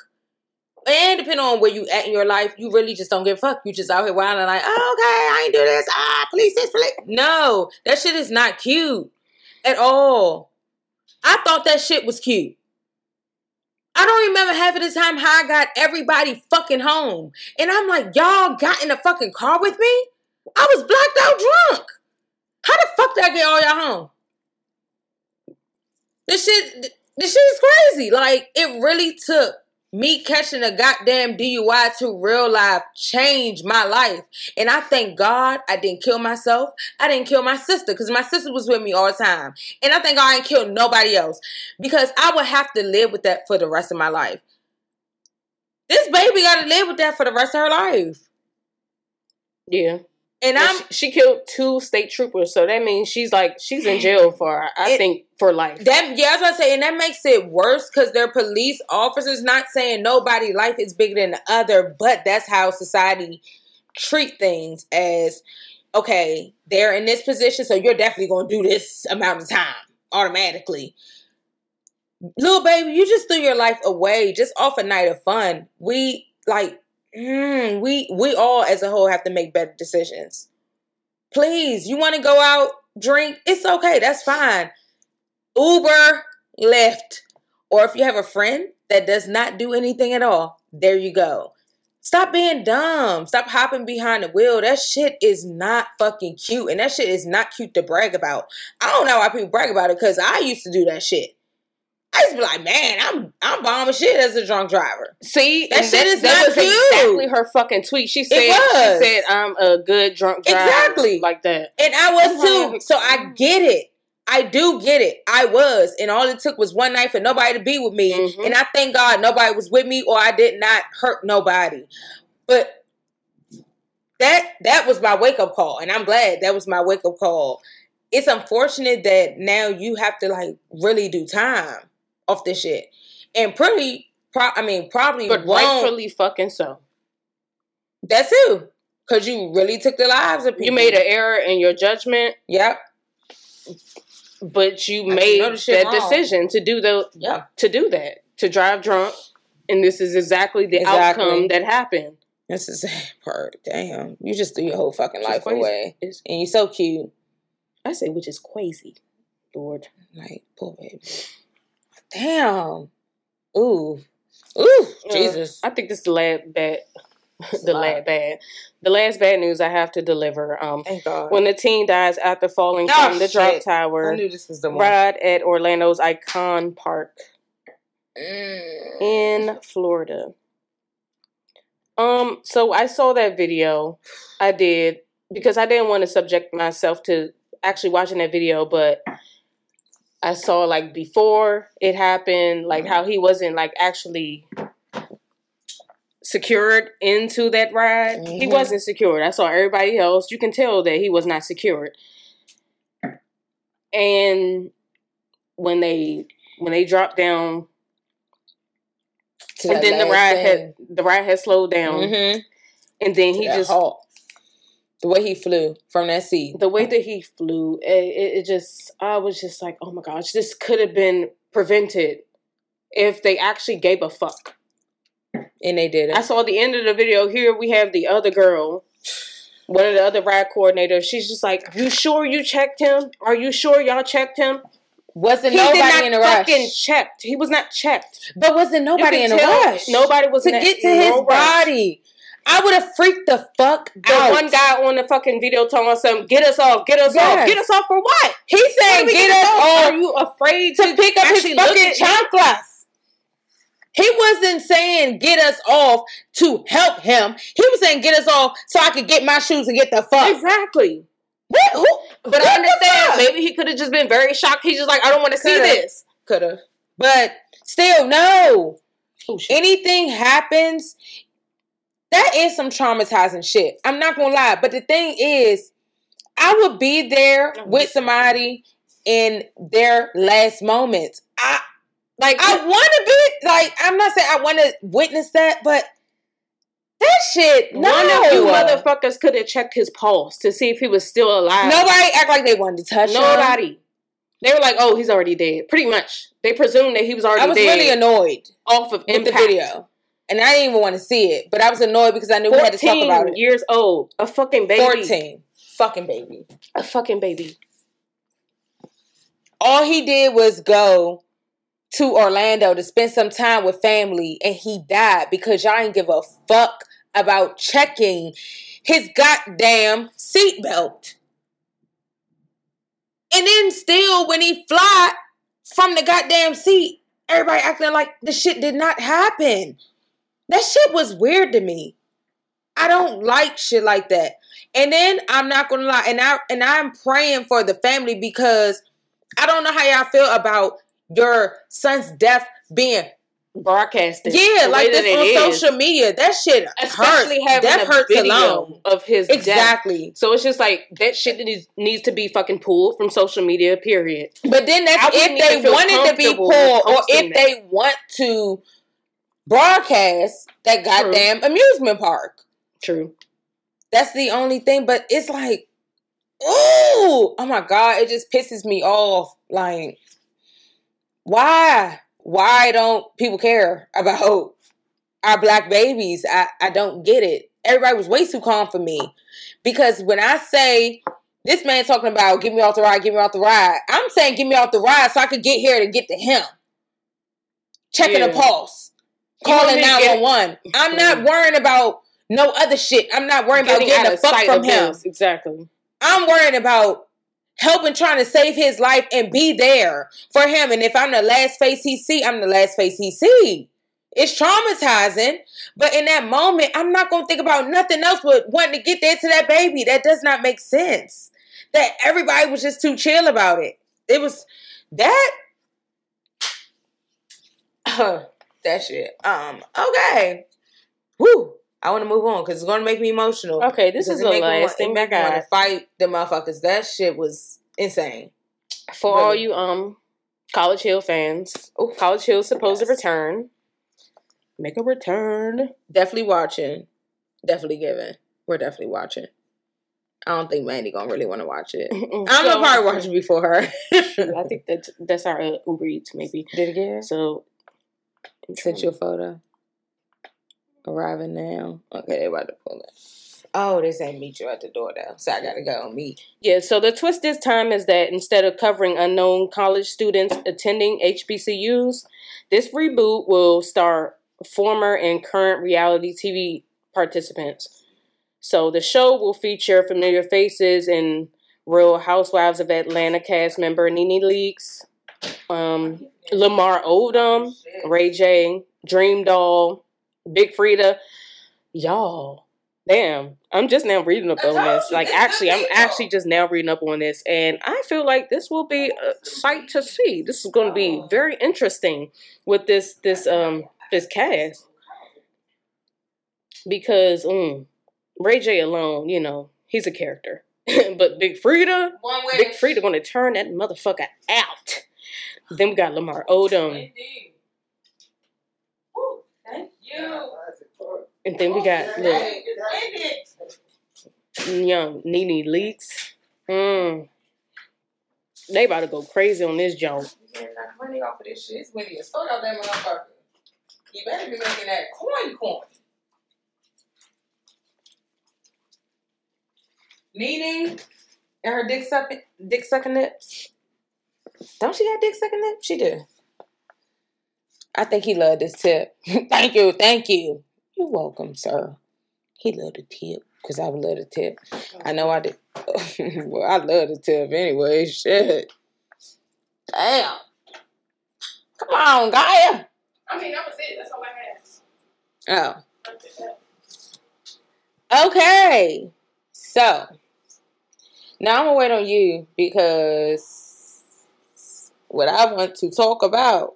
S2: And depending on where you at in your life, you really just don't give a fuck. You just out here wilding like, oh, okay, I ain't do this. Ah, police this, police. No, that shit is not cute at all. I thought that shit was cute. I don't remember half of the time how I got everybody fucking home. And I'm like, y'all got in the fucking car with me? I was blacked out drunk. How the fuck did I get all y'all home? This shit, this shit is crazy. Like, it really took me catching a goddamn DUI to real life change my life. And I thank God I didn't kill myself. I didn't kill my sister because my sister was with me all the time. And I thank God I ain't killed nobody else because I would have to live with that for the rest of my life. This baby got to live with that for the rest of her life.
S1: yeah.
S2: And I'm
S1: she, she killed two state troopers, so that means she's like she's in jail <sighs> for I
S2: It-
S1: think for life.
S2: That yeah, I say, and that makes it worse because they're police officers. Not saying nobody life is bigger than the other, but that's how society treat things as okay. They're in this position, so you're definitely going to do this amount of time automatically. Little baby, you just threw your life away just off a night of fun. We like, mm, we we all as a whole have to make better decisions. Please, you want to go out, drink? It's okay. That's fine. Uber, Lyft, or if you have a friend that does not do anything at all, there you go. Stop being dumb. Stop hopping behind the wheel. That shit is not fucking cute. And that shit is not cute to brag about. I don't know why people brag about it because I used to do that shit. I used to be like, man, I'm I'm bombing shit as a drunk driver.
S1: See,
S2: That shit is
S1: that
S2: not
S1: was
S2: cute.
S1: exactly her fucking tweet. She said she said I'm a good drunk driver.
S2: Exactly.
S1: like that.
S2: And I was too.
S1: like,
S2: So I get it. I do get it. I was. And all it took was one night for nobody to be with me.
S1: Mhm.
S2: And I thank God nobody was with me or I did not hurt nobody. But that that was my wake up call. And I'm glad that was my wake up call. It's unfortunate that now you have to like really do time off this shit. And pretty pro- I mean probably
S1: But
S2: won't.
S1: rightfully fucking so.
S2: That's too. Cause you really took the lives of people.
S1: You made an error in your judgment,
S2: Yep.
S1: but you
S2: I
S1: made
S2: know the shit
S1: that
S2: wrong.
S1: decision to do the
S2: Yep.
S1: to do that to drive drunk, and this is exactly the
S2: Exactly.
S1: outcome that happened.
S2: That's the sad part. Damn, you just threw your whole fucking life
S1: crazy.
S2: away,
S1: It's,
S2: and you're so cute.
S1: I say, which is crazy, Lord.
S2: Like, poor baby. Damn. Ooh. Ooh. Jesus.
S1: I think this is the last bad, <laughs> the last bad, the last bad news I have to deliver. Um,
S2: Thank God.
S1: when the teen dies after falling
S2: Oh,
S1: from the drop tower,
S2: I knew this was the one.
S1: ride at Orlando's Icon Park
S2: Mm.
S1: in Florida. Um, so I saw that video. I did because I didn't want to subject myself to actually watching that video, but I saw like before it happened, like how he wasn't like actually secured into that ride. He
S2: Mhm.
S1: wasn't secured. I saw everybody else. You can tell that he was not secured. And when they when they dropped down and then the ride
S2: thing.
S1: had the ride had slowed down,
S2: Mhm.
S1: and then he just
S2: halt. The way he flew from that seat.
S1: the way that he flew, it, it, just I was just like, oh my gosh, this could have been prevented if they actually gave a fuck.
S2: And they did it.
S1: I saw the end of the video. Here we have the other girl, one of the other ride coordinators. She's just like, "You sure you checked him? Are you sure y'all checked him?"
S2: wasn't
S1: he
S2: nobody
S1: did not
S2: in a rush.
S1: fucking checked. He was not checked.
S2: But wasn't nobody in a rush.
S1: Nobody was
S2: to
S1: in a-
S2: get to his
S1: rush.
S2: body. I would have freaked the fuck
S1: The
S2: out.
S1: one guy on the fucking video telling us something, get us off, get us
S2: Yes.
S1: off, get us off for what?
S2: He's
S1: What
S2: saying get
S1: getting
S2: us off
S1: Are you afraid
S2: to pick up his fucking chanclas. He wasn't saying get us off to help him. He was saying get us off so I could get my shoes and get the fuck.
S1: Exactly.
S2: What? Who?
S1: But I understand. Maybe he could have just been very shocked. He's just like, I don't want to see this.
S2: Could have. But still, no.
S1: Oh.
S2: Anything happens, that is some traumatizing shit. I'm not gonna lie. But the thing is, I would be there
S1: Mhm.
S2: with somebody in their last moments. I
S1: Like,
S2: I want to be like I'm not saying I want to witness that, but that shit. No,
S1: one of you motherfuckers could have checked his pulse to see if he was still alive.
S2: Nobody act like they wanted to touch him.
S1: Nobody. They were like, oh, he's already dead. Pretty much. They presumed that he was already dead.
S2: I was
S1: dead
S2: really annoyed
S1: off of impact.
S2: the video, and I didn't even want to see it. But I was annoyed because I knew we had to talk about it.
S1: years old. A fucking baby.
S2: Fourteen, fucking baby.
S1: A fucking baby.
S2: All he did was go to Orlando to spend some time with family, and he died because y'all ain't give a fuck about checking his goddamn seatbelt. And then still, when he fly from the goddamn seat, everybody acting like the shit did not happen. That shit was weird to me. I don't like shit like that. And then I'm not gonna lie, and I and I'm praying for the family because I don't know how y'all feel about your son's death being
S1: Broadcasted.
S2: yeah, like this on
S1: is.
S2: social media. That shit
S1: Especially
S2: hurts.
S1: having
S2: Death
S1: a
S2: hurts
S1: video
S2: alone.
S1: of his death.
S2: Exactly.
S1: So it's just like that shit needs needs to be fucking pulled from social media. Period.
S2: But then that's if they wanted to be pulled or if
S1: that.
S2: they want to broadcast that goddamn amusement park.
S1: True.
S2: That's the only thing. But it's like, ooh, oh my god, it just pisses me off. Like, why? Why don't people care <laughs> about our black babies? I, I don't get it. Everybody was way too calm for me. Because when I say this man talking about get me off the ride, get me off the ride, I'm saying get me off the ride so I could get here to get to him. Checking
S1: Yeah.
S2: the pulse. Calling
S1: me to get-
S2: 911. I'm not mm-hmm. worrying about no other shit. I'm not worrying about
S1: Getting
S2: getting
S1: out
S2: the fuck from him.
S1: Exactly.
S2: I'm worried about helping trying to save his life and be there for him. And if I'm the last face he see, I'm the last face he see. It's traumatizing, but in that moment, I'm not gonna think about nothing else but wanting to get there to that baby. That does not make sense. That everybody was just too chill about it. It was that <laughs> that shit. Um. Okay. Woo. I want to move on because it's gonna make me emotional.
S1: Okay, this is the last thing I
S2: make me want
S1: got
S2: to fight the motherfuckers. That shit was insane.
S1: for all you um College Hill fans. Oh, College Hill supposed
S2: Yes.
S1: to return. Make a return.
S2: Definitely watching. Definitely giving. We're definitely watching. I don't think Mandy gonna really want to watch it. I'm gonna probably watch it before her.
S1: I think that's that's our uh, Uber Eats maybe. <laughs>
S2: Did it get?
S1: So
S2: Sent you a photo. Arriving now. Okay, they about to pull it. Oh, they say meet you at the door though, so I gotta go meet.
S1: Yeah, so the twist this time is that instead of covering unknown college students attending HBCUs, this reboot will star former and current reality TV participants. So the show will feature familiar faces and Real Housewives of Atlanta cast member Nene Leakes, um, Lamar Odom, Ray J, Dream Doll, Big Freedia. Y'all, damn, I'm just now reading up on this. Like, actually, I'm actually just now reading up on this, and I feel like this will be a sight to see. This is going to be very interesting with this this um this cast because um, Ray J alone, you know, he's a character. <laughs> but Big Freedia, Big Freedia gonna turn that motherfucker out. Then we got Lamar Odom.
S2: Thank you.
S1: And then we got look, young Nene Leakes. Mm. They about to go crazy on this joint.
S2: You money off of this shit. It's windy as fuck out that motherfucker. You better be making that coin coin. Nene and her dick sucking dick sucking lips. Don't she got dick sucking lips? She do. I think he loved this tip. <laughs> thank you, thank you. You're welcome, sir. He loved the tip because I would love the tip. I know I did. <laughs> well, I love the tip anyway. Shit. Damn. Come on, Gaia.
S1: I mean, that was it. That's all I had.
S2: Oh. Okay. So now I'm gonna wait on you because what I want to talk about.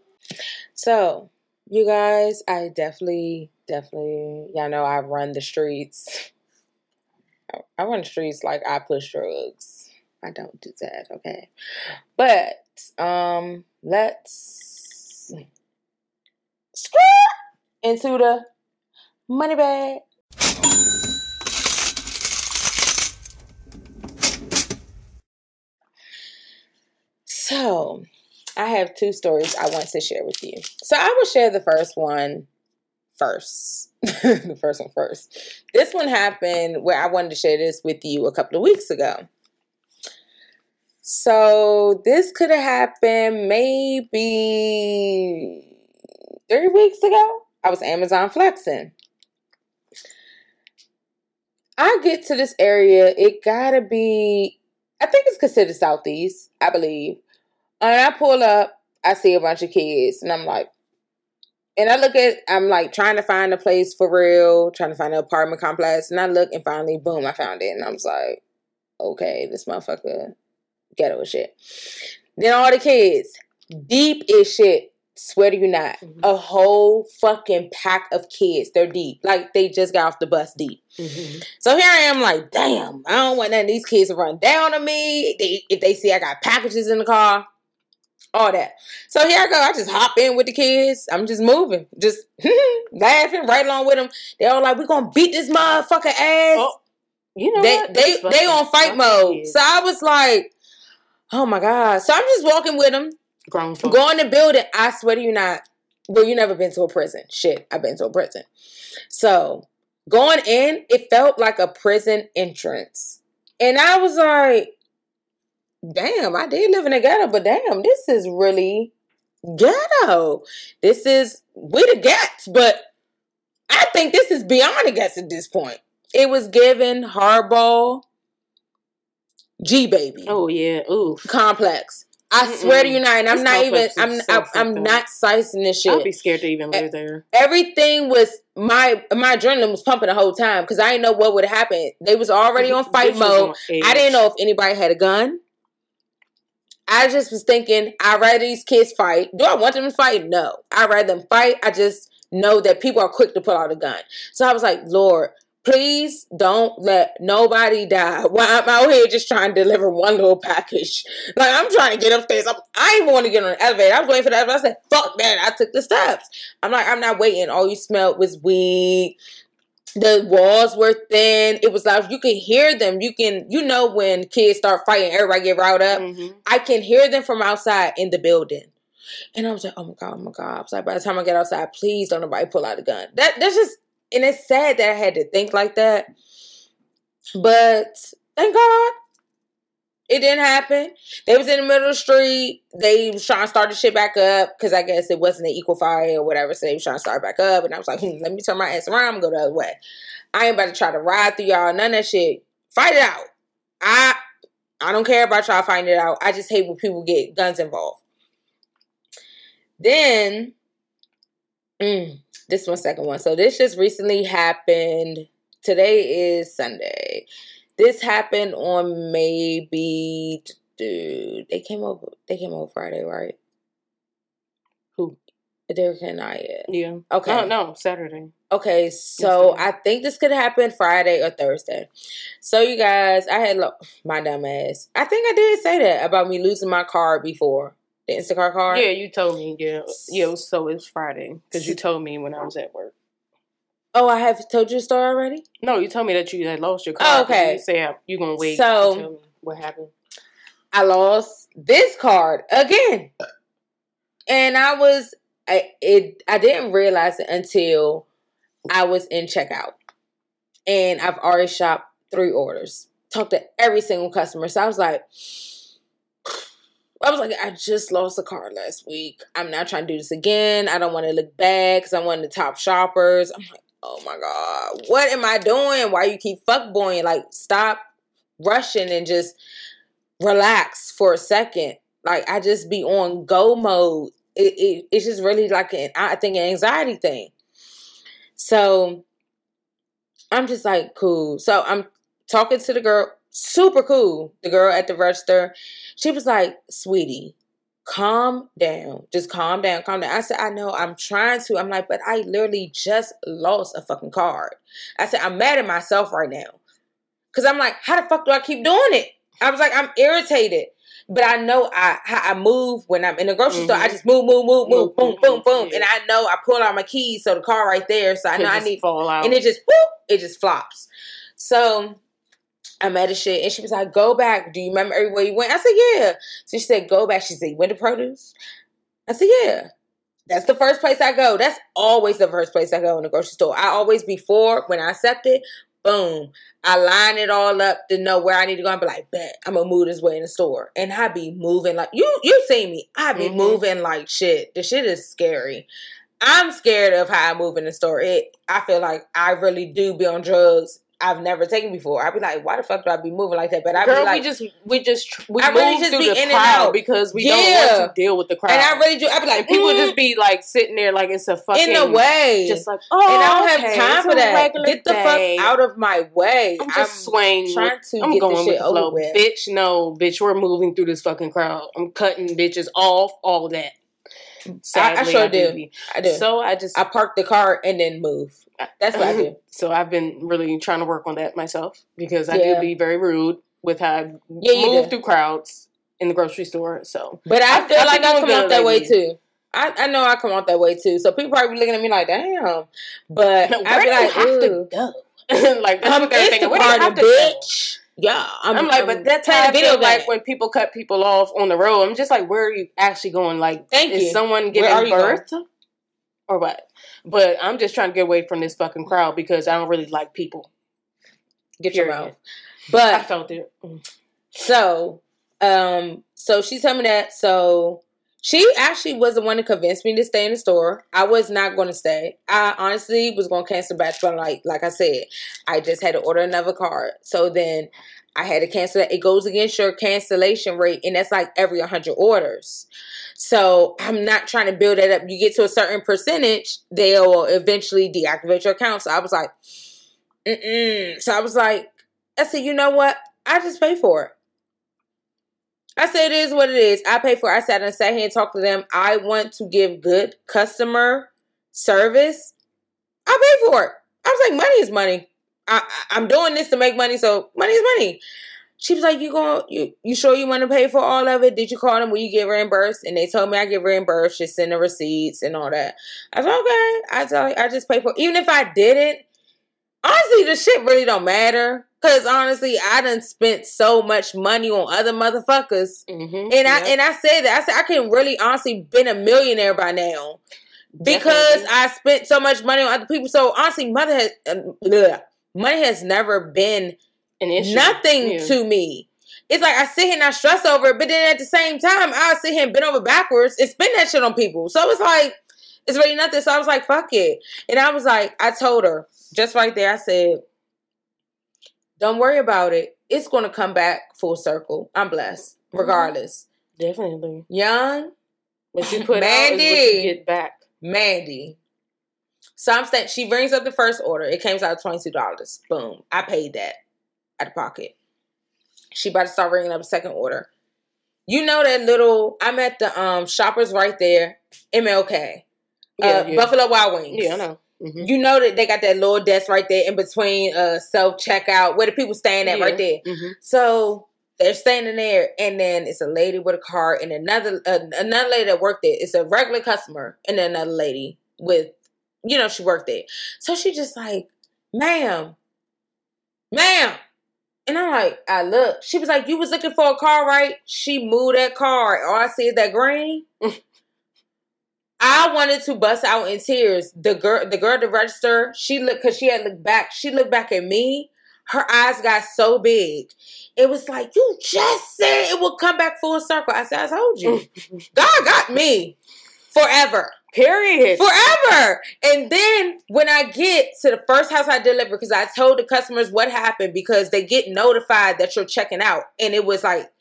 S2: So, you guys, I definitely, definitely, y'all know I run the streets. I- run the streets like I push drugs. I don't do that, okay? But um, let's screw into the money bag. So, I have two stories I want to share with you. So, I will share the first one first. <laughs> the first one first. This one happened where I wanted to share this with you a couple of weeks ago. So, this could have happened maybe three weeks ago. I was Amazon flexing. I get to this area, it gotta be, I think it's considered Southeast, I believe. And I pull up, I see a bunch of kids, and I'm like, and I look at, I'm like trying to find a place for real, trying to find an apartment complex, and I look, and finally, boom, I found it, and I was like, okay, this motherfucker ghetto shit. Then all the kids, deep as shit. Swear to you not,
S1: Mhm.
S2: a whole fucking pack of kids. They're deep, like they just got off the bus deep.
S1: Mm-hmm.
S2: So here I am, like, damn, I don't want none of these kids to run down on me. They, if they see I got packages in the car, all that. So here I go. I just hop in with the kids. I'm just moving, just <laughs> laughing right along with them. They all like, we gonna beat this motherfucker ass.
S1: Oh, you know
S2: they
S1: what?
S2: they
S1: That's
S2: they on fight mode.
S1: kids.
S2: So I was like, oh my god. So I'm just walking with them.
S1: grown folks.
S2: Go in the building. I swear to you not. Well, you never been to a prison. Shit, I've been to a prison. So going in, it felt like a prison entrance. And I was like, damn, I did live in a ghetto, but damn, this is really ghetto. This is we the gats, but I think this is beyond the gats at this point. It was given hardball G baby
S1: Oh yeah. Ooh.
S2: complex. I swear to you not, and I'm not even. I'm.
S1: so
S2: I, I'm not sizing this shit.
S1: I'd be scared to even live there.
S2: Everything was my my adrenaline was pumping the whole time because I didn't know what would happen. They was already on fight mode.
S1: on
S2: I didn't know if anybody had a gun. I just was thinking, I'd rather these kids fight. Do I want them to fight? No. I'd rather them fight. I just know that people are quick to pull out a gun. So I was like, Lord, please don't let nobody die while I'm out here just trying to deliver one little package. Like, I'm trying to get upstairs. I'm, I even want to get on the elevator. I was waiting for the elevator. I said, fuck that. I took the steps. I'm like, I'm not waiting. All you smelled was weed the walls were thin. It was loud. you can hear them. You can, you know, when kids start fighting, everybody get riled up.
S1: Mhm.
S2: I can hear them from outside in the building. And I was like, oh my God, oh my God. I was like, by the time I get outside, please don't nobody pull out a gun. That that's just and it's sad that I had to think like that. But thank God it didn't happen. They was in the middle of the street. They was trying to start the shit back up because I guess it wasn't an equal fire or whatever. So they was trying to start back up. And I was like, hmm, let me turn my ass around and go the other way. I ain't about to try to ride through y'all. None of that shit. Fight it out. I I don't care about y'all finding it out. I just hate when people get guns involved. Then, mm, this one second one. So this just recently happened. Today is Sunday. This happened on maybe dude. They came over. They came over Friday, right?
S1: Who?
S2: Derek and I.
S1: Yeah.
S2: Okay.
S1: No, no, Saturday.
S2: Okay, so. I think this could happen Friday or Thursday. So you guys, I had lo- my dumb ass. I think I did say that about me losing my card before the Instacart card.
S1: Yeah, you told me. Yeah, yeah. So it's Friday because you told me when I was at work.
S2: Oh, I have told you the story already.
S1: No, you told me that you had lost your
S2: Oh, okay.
S1: You say you're gonna wait.
S2: So-
S1: to tell me what happened?
S2: I lost this card again, and I was I it I didn't realize it until I was in checkout, and I've already shopped three orders. Talked to every single customer, so I was like. I was like, I just lost a card last week. I'm not trying to do this again. I don't want to look bad because I'm one of the top shoppers. I'm like, oh my God, what am I doing? Why you keep fuckboying? Like, stop rushing and just relax for a second. Like I just be on go mode. It, it it's just really like an I think an anxiety thing. So I'm just like cool. So I'm talking to the girl, super cool. The girl at the register. She was like, "Sweetie, calm down. Just calm down, calm down." I said, "I know. I'm trying to." I'm like, "But I literally just lost a fucking card." I said, "I'm mad at myself right now." Cuz I'm like, "How the fuck do I keep doing it?" I was like, I'm irritated. But I know I how I move when I'm in the grocery store. I
S1: Mhm.
S2: just move, move, move, move, boom, boom, boom.
S1: yeah.
S2: And I know I pull out my keys, so the car right there. So I know I need
S1: fall out.
S2: and it just whoop, it just flops. So I'm at a shit, and she was like, "Go back. Do you remember everywhere you went?" I said, "Yeah." So she said, "Go back." She said, "You went to produce." I said, "Yeah." That's the first place I go. That's always the first place I go in the grocery store. I always before when I accept it, boom, I line it all up to know where I need to go. I'm be like, bet I'm gonna move this way in the store, and I be moving like you. You see me? I be
S1: Mhm.
S2: moving like shit. The shit is scary. I'm scared of how I move in the store. It. I feel like I really do be on drugs. I've never taken before. I'd be like, why the fuck do I be moving like that? But I
S1: Girl,
S2: be like,
S1: we just we just tr- we
S2: I really just be in and out.
S1: because we
S2: Yeah.
S1: don't want to deal with the crowd.
S2: and I really do. I be like,
S1: people
S2: mm,
S1: just be like sitting there like it's a fucking
S2: in the way,
S1: just like oh,
S2: and I don't
S1: okay,
S2: have time for that. Get the
S1: day.
S2: fuck out of my way.
S1: I'm just swaying.
S2: trying to
S1: I'm
S2: get
S1: going
S2: this
S1: with
S2: shit
S1: the flow,
S2: over with.
S1: bitch. No, bitch, we're moving through this fucking crowd. I'm cutting bitches off, all that. Sadly,
S2: sure do.
S1: be.
S2: I do.
S1: So I just
S2: I park the car and then move. That's what I do. <laughs>
S1: So I've been really trying to work on that myself because I
S2: Yeah.
S1: do be very rude with how I
S2: Yeah,
S1: move
S2: do.
S1: through crowds in the grocery store. So
S2: But I
S1: I-
S2: feel like I come out that way too. I, I know I come out that way too. So people probably be looking at me like, damn. But
S1: where
S2: I
S1: do
S2: be like,
S1: have to go? <laughs> like that's
S2: I'm
S1: what they're thinking. Where do you have to go?
S2: Yeah, I'm,
S1: I'm, like,
S2: I'm
S1: but that's how I feel like when people cut people off on the road. I'm just like, where are you actually going? Like,
S2: Thank
S1: is
S2: you.
S1: someone giving
S2: are you going?
S1: birth or what? But I'm just trying to get away from this fucking crowd because I don't really like people.
S2: Get your
S1: Period.
S2: But
S1: I felt it. Mm.
S2: So, um, so she's me that. So she actually was the one to convince me to stay in the store. I was not going to stay. I honestly was going to cancel batch, but like, like I said, I just had to order another card. So then I had to cancel that. It goes against your cancellation rate, and that's like every 100 orders. So I'm not trying to build that up. You get to a certain percentage, they will eventually deactivate your account. So I was like, mm-mm. So I was like, I said, you know what? I just pay for it. I said it is what it is. I pay for it. I sat and sat here and talked to them. I want to give good customer service. I pay for it. I was like, money is money. I, I'm doing this to make money, so money is money. She was like, "You going? You you sure you want to pay for all of it? Did you call them? Will you get reimbursed?" And they told me I get reimbursed. Just send the receipts and all that. I said, "Okay." I tell I just pay for. Even if I didn't, honestly, the shit really don't matter. Cause honestly, I done spent so much money on other motherfuckers,
S1: Mm-hmm.
S2: and I and I say that I said I can really honestly been a millionaire by now. because
S1: Definitely.
S2: I spent so much money on other people. So honestly, mother has uh, money has never been
S1: an issue.
S2: nothing
S1: Yeah.
S2: to me. It's like I sit here and I stress over it, but then at the same time, I sit here and bend over backwards and spend that shit on people. So it's like it's really nothing. So I was like, fuck it. And I was like, I told her just right there, I said, Don't worry about it. It's gonna come back full circle. I'm blessed.
S1: Mhm.
S2: Regardless.
S1: Definitely.
S2: Young,
S1: What you put out is what
S2: Mandy.
S1: you get back.
S2: Mandy. So I'm saying she brings up the first order. It came out twenty two dollars. Boom. I paid that out of pocket. She about to start ringing up a second order. You know that little. I'm at the um shoppers right there. MLK.
S1: Yeah,
S2: uh,
S1: yeah.
S2: Buffalo Wild Wings.
S1: Yeah, I know. Mhm.
S2: You know that they got that little desk right there in between uh self checkout where the people staying at
S1: Yeah.
S2: right there.
S1: Mhm.
S2: So they're standing there, and then it's a lady with a car, and another uh, another lady that worked there. It's a regular customer, and then another lady with, you know, she worked there. So she just like, ma'am, ma'am. And I'm like, I look. She was like, you was looking for a car, right? She moved that car. All I see is that green. I wanted to bust out in tears. The girl, the girl at the register, she looked because she had looked back. She looked back at me. Her eyes got so big. It was like you just said it would come back full circle. I said, I told you, <laughs> God got me forever,
S1: Period.
S2: forever. And then when I get to the first house I deliver, because I told the customers what happened because they get notified that you're checking out, and it was like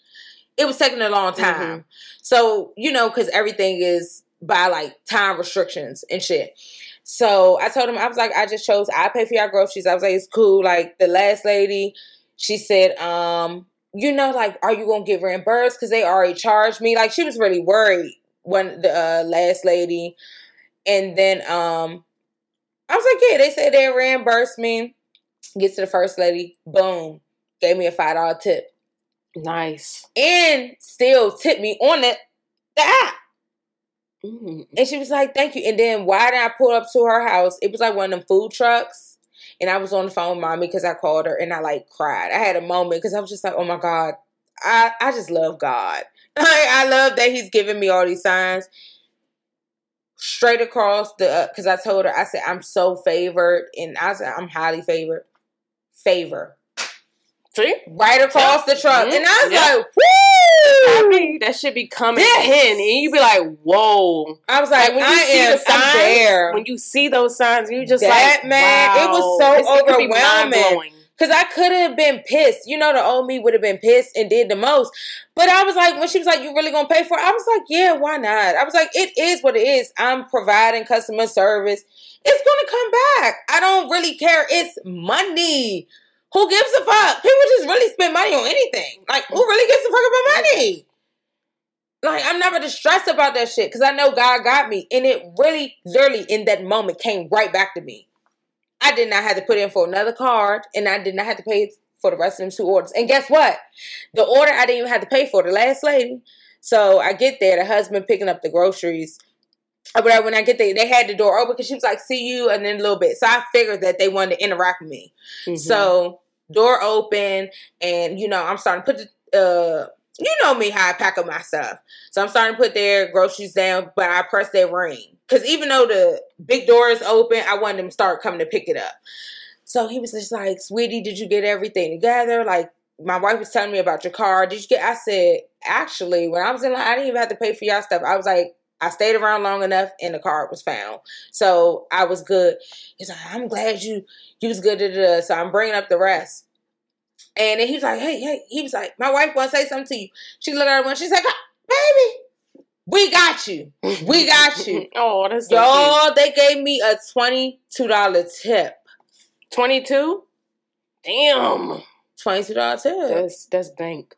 S2: it was taking a long mm-hmm. time. So you know, because everything is by like time restrictions and shit. So I told him I was like, I just chose I pay for your groceries. I was like, it's cool. Like the last lady, she said, um, you know, like, are you gonna get reimbursed? Because they already charged me. Like she was really worried when the uh, last lady, and then um, I was like, yeah, they said they reimbursed me. Get to the first lady, boom, gave me a five dollar tip,
S1: nice.
S2: and still tipped me on the the app.
S1: Mhm.
S2: And she was like, thank you. And then why did I pull up to her house? It was like one of them food trucks. And I was on the phone with mommy because I called her and I like cried. I had a moment because I was just like, oh my God. I, I just love God. <laughs> I, I love that he's giving me all these signs. Straight across the, because I told her, I said, I'm so favored. And I said, I'm highly favored. Favor.
S1: See?
S2: Right across the truck.
S1: Mhm.
S2: And I was
S1: Yeah.
S2: like, woo!
S1: That should be coming
S2: Yes.
S1: in. And you'd be like, whoa.
S2: I was like,
S1: Like, when you
S2: I
S1: see
S2: am
S1: the signs,
S2: there.
S1: When you see those signs, you just
S2: That,
S1: like,
S2: man, it was so
S1: It's- it
S2: overwhelming. Cause I could have been pissed. You know, the old me would have been pissed and did the most. But I was like, when she was like, "You really gonna pay for it?" I was like, "Yeah, why not?" I was like, "It is what it is. I'm providing customer service. It's gonna come back. I don't really care. It's money. Who gives a fuck? People just really spend money on anything. Like, who really gives a fuck about money?" Like, I'm never distressed about that shit because I know God got me. And it really, literally, in that moment, came right back to me. I did not have to put in for another card, and I did not have to pay for the rest of them two orders. And guess what? The order I didn't even have to pay for, the last lady. So I get there, the husband picking up the groceries. Or whatever, when I get there, they had the door open because she was like, see you, and then a little bit. So I figured that they wanted to interact with me.
S1: Mhm.
S2: So door open, and you know, I'm starting to put the uh you know me how I pack up my stuff. So I'm starting to put their groceries down, but I press their ring. Cause even though the big door is open, I wanted them to start coming to pick it up. So he was just like, Sweetie, did you get everything together? Like my wife was telling me about your car. Did you get I said, actually, when I was in line, I didn't even have to pay for y'all stuff. I was like, I stayed around long enough and the card was found. So I was good. He's like, I'm glad you you was good at it. So I'm bringing up the rest. And then he was like, hey, hey, he was like, my wife wants to say something to you. She looked at her and she's like, ah, baby, we got you. We got you. <laughs>
S1: oh, that's so.
S2: Y'all, they gave me a $22 tip.
S1: 22? Damn.
S2: $22 tip.
S1: That's that's bank.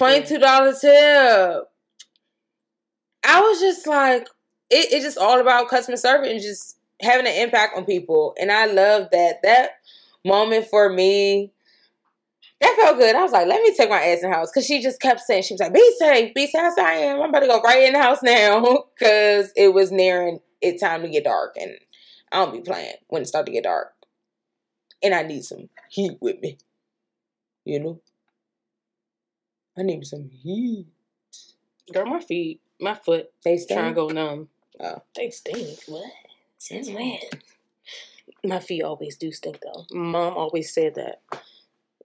S1: Right
S2: $22 tip. I was just like, it, it's just all about customer service and just having an impact on people. And I love that. That moment for me, that felt good. I was like, let me take my ass in the house. Cause she just kept saying, she was like, be safe, be safe. I I am. I'm about to go right in the house now. <laughs> Cause it was nearing it time to get dark. And I don't be playing when it start to get dark. And I need some heat with me. You know? I need some heat.
S1: Girl, my feet, my foot
S2: They
S1: trying to go numb.
S2: Oh.
S1: They stink. What? Since when? My feet always do stink though. Mom always said that.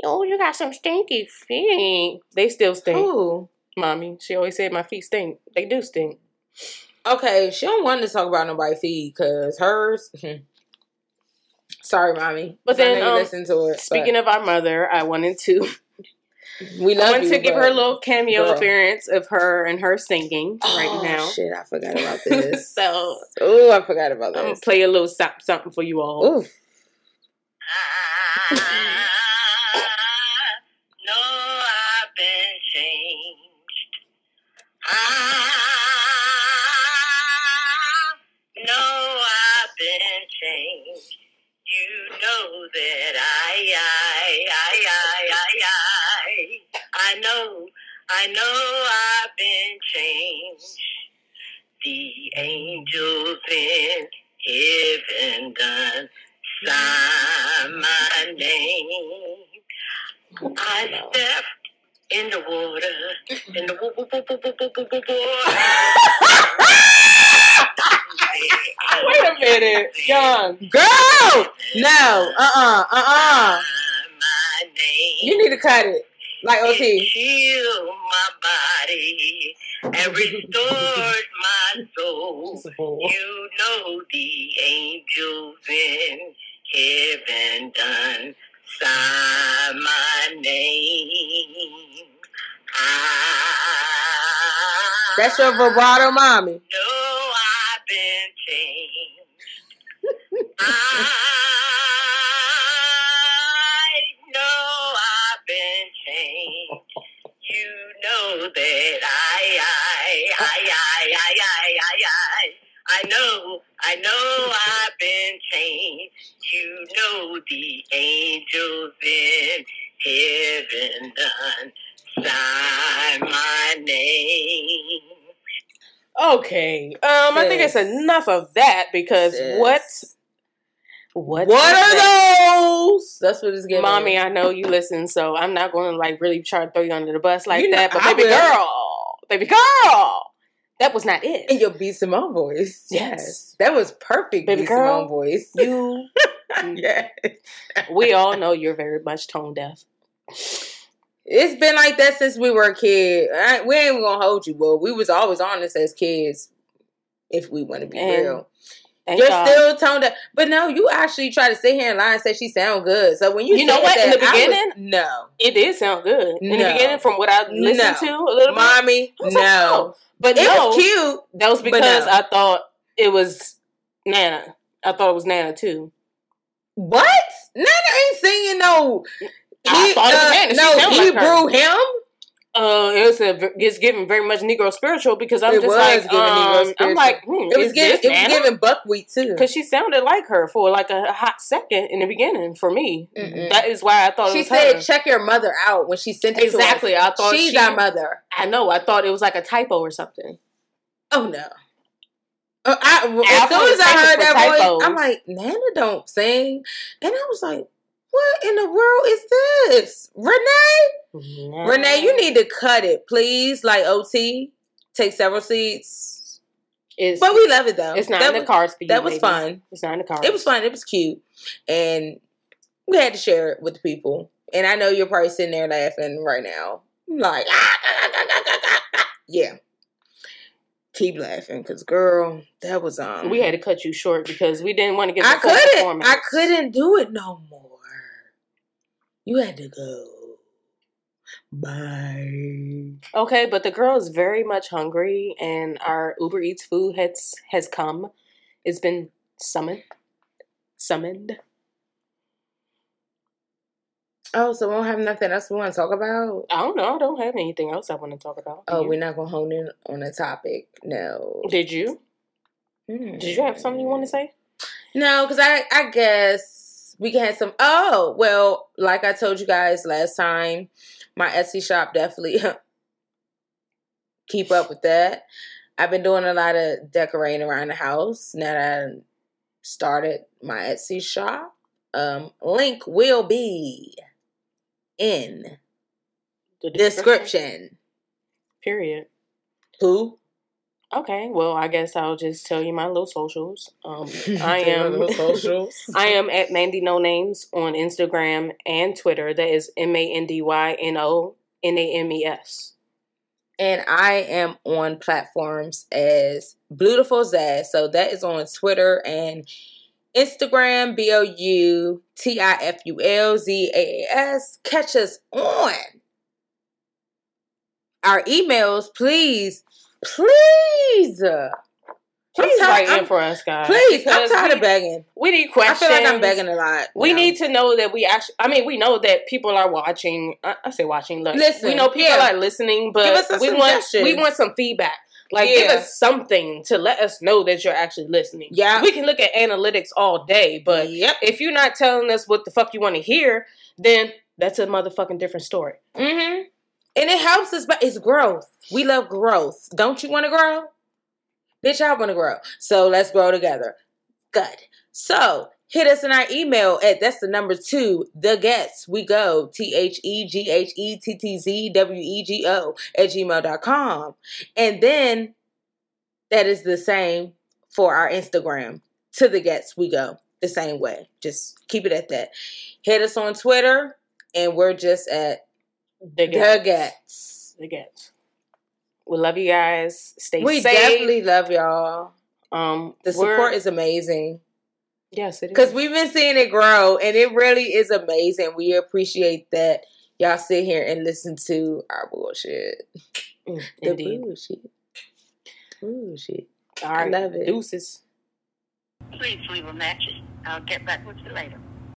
S1: Oh, you got some stinky feet. They still stink.
S2: Ooh.
S1: Mommy, she always said my feet stink. They do stink.
S2: Okay, she don't want to talk about nobody's feet because hers. Sorry, mommy.
S1: But
S2: 'cause I
S1: then,
S2: know you
S1: um,
S2: listen to it.
S1: Speaking of our mother, I wanted to <laughs>
S2: we
S1: I
S2: love
S1: wanted
S2: you,
S1: to give her a little cameo
S2: girl.
S1: appearance of her and her singing
S2: Oh,
S1: right now.
S2: Shit, I forgot about <laughs> this.
S1: So
S2: oh, I forgot about
S1: I'm gonna
S2: this.
S1: play a little something, something for you all.
S2: Ooh. <laughs>
S3: know I've been changed. Ah, I know I've been changed. You know that I, I, I, I, I, I, know, I know I've been changed. The angels in heaven done sign my name. I stepped in the water, in the wo- wo- wo- wo- wo- wo- wo- wo- water.
S1: Wait a minute, Young.
S2: Girl! No. Uh uh-uh, uh. Uh
S3: My name.
S2: You need to cut it. Like
S3: It
S2: OT.
S3: healed my body and restored my soul. You know the angels in heaven done sign my name. I
S2: That's your vibrato mommy.
S3: know I've been changed. <laughs> I, I know, I know I've been changed. You know the angels in heaven done sign my name.
S1: Okay. Um, I think it's enough of that because
S2: Sis.
S1: what? What?
S2: What
S1: is
S2: are
S1: that?
S2: those? That's what it's giving.
S1: Mommy, I know you listen, so I'm not going to like really try to throw you under the bus like
S2: You know,
S1: that. But
S2: I
S1: baby
S2: will.
S1: girl, baby girl, that was not it.
S2: in your B Simone voice.
S1: Yes.
S2: That was perfect
S1: Baby
S2: B
S1: girl.
S2: Simone voice.
S1: You, <laughs>
S2: yeah.
S1: we all know you're very much tone deaf.
S2: It's been like that since we were a kid. I, we ain't gonna hold you, but we was always honest as kids. If we want to be
S1: And
S2: real,
S1: Thank
S2: you're
S1: God.
S2: still toned up. But no, you actually try to sit here and lie and say she sound good. So when you,
S1: You know what? In the
S2: I was-
S1: beginning,
S2: no,
S1: it did sound good in the beginning, from what I listened
S2: No.
S1: to a little bit.
S2: mommy,
S1: was like,
S2: no.
S1: oh. But
S2: It
S1: no,
S2: was cute.
S1: that was because
S2: no.
S1: I thought it was Nana. I thought it was Nana too.
S2: What? Nana ain't singing no.
S1: I thought it was uh, Nana. She
S2: no
S1: like
S2: Hebrew
S1: her.
S2: hymn.
S1: Uh, it was a, it's giving very much Negro spiritual because I'm
S2: It
S1: just
S2: was
S1: like,
S2: giving Negro
S1: um, I'm like, hmm,
S2: It was
S1: is
S2: giving.
S1: this
S2: It was giving buckwheat too.
S1: Because she sounded like her for like a hot second in the beginning for me.
S2: Mm-mm.
S1: That is why I thought
S2: She
S1: it was
S2: said,
S1: her.
S2: "Check your mother out." When she sent it
S1: Exactly.
S2: to
S1: I thought
S2: she's
S1: she-
S2: our mother.
S1: I know. I thought it was like a typo or something.
S2: Oh no. Uh, I, as soon as I heard
S1: famous for
S2: that voice. I'm like, Nana don't sing, and I was like, "What in the world is this, Renee? Renee, you need to cut it, please. Like OT, take several seats,
S1: It's,
S2: but we love it though.
S1: It's not
S2: that
S1: in the
S2: was,
S1: cards for you.
S2: That was
S1: baby.
S2: fun.
S1: It's not in the cards.
S2: It was fun. It was cute, and we had to share it with the people. And I know you're probably sitting there laughing right now, like, ah, ah, ah, yeah. Keep laughing, cause girl, that was um.
S1: We had to cut you short because we didn't want to get.
S2: I couldn't. I couldn't do it no more. You had to go. Bye.
S1: Okay, but the girl is very much hungry, and our Uber Eats food has has come. It's been summoned. Summoned.
S2: Oh, so we don't have nothing else we want to talk about?
S1: I don't know. I don't have anything else I want to talk about.
S2: Oh,
S1: you?
S2: we're not gonna hone in on a topic. No.
S1: Did you?
S2: Hmm.
S1: Did you have something you want to say?
S2: No, because I I guess we can have some. Oh well, like I told you guys last time, my Etsy shop definitely <laughs> keep up with that. I've been doing a lot of decorating around the house now that I started my Etsy shop. Um, link will be in
S1: The
S2: description.
S1: Period.
S2: Who?
S1: Okay, well, I guess I'll just tell you my little socials. Um, <laughs> I am
S2: socials. <laughs>
S1: I am at Mandy No Names on Instagram and Twitter. That is M A N D Y N O N A M E S.
S2: and I am on platforms as Blutiful Zaas. So that is on Twitter and Instagram, B O U T I F U L Z A A S. Catch us on our emails, please, please,
S1: Please write in for us, guys.
S2: please. I'm tired
S1: we,
S2: of begging.
S1: We need questions.
S2: I feel like I'm begging a lot.
S1: We
S2: now.
S1: need to know that we actually. I mean, we know that people are watching. I, I say watching. Look,
S2: Listen,
S1: we know people
S2: yeah.
S1: are listening, but we want we want some feedback. Like, give us something to let us know that you're actually listening.
S2: Yeah.
S1: we can look at analytics all day, but
S2: yep.
S1: if you're not telling us what the fuck you want to hear, then that's a motherfucking different story.
S2: Mm-hmm. And it helps us, but it's growth. We love growth. Don't you want to grow? Bitch, I want to grow. So let's grow together. Good. So hit us in our email at that's the number two, the Ghettz we go, T H E G H E T T Z W E G O at gmail.com. And then that is the same for our Instagram. To the Ghettz we go. The same way. Just keep it at that. Hit us on Twitter, and we're just at
S1: The
S2: the
S1: Ghettz.
S2: Ghettz.
S1: The Ghettz. We love you guys. Stay
S2: We
S1: safe.
S2: definitely love y'all.
S1: um
S2: The support is amazing
S1: yes, it is
S2: because we've been seeing it grow, and it really is amazing. We appreciate that y'all sit here and listen to our bullshit.
S1: Mm,
S2: The
S1: indeed.
S2: bullshit. Bullshit.
S1: All
S2: I love it.
S1: Deuces.
S3: Please leave a message. I'll get back with you later.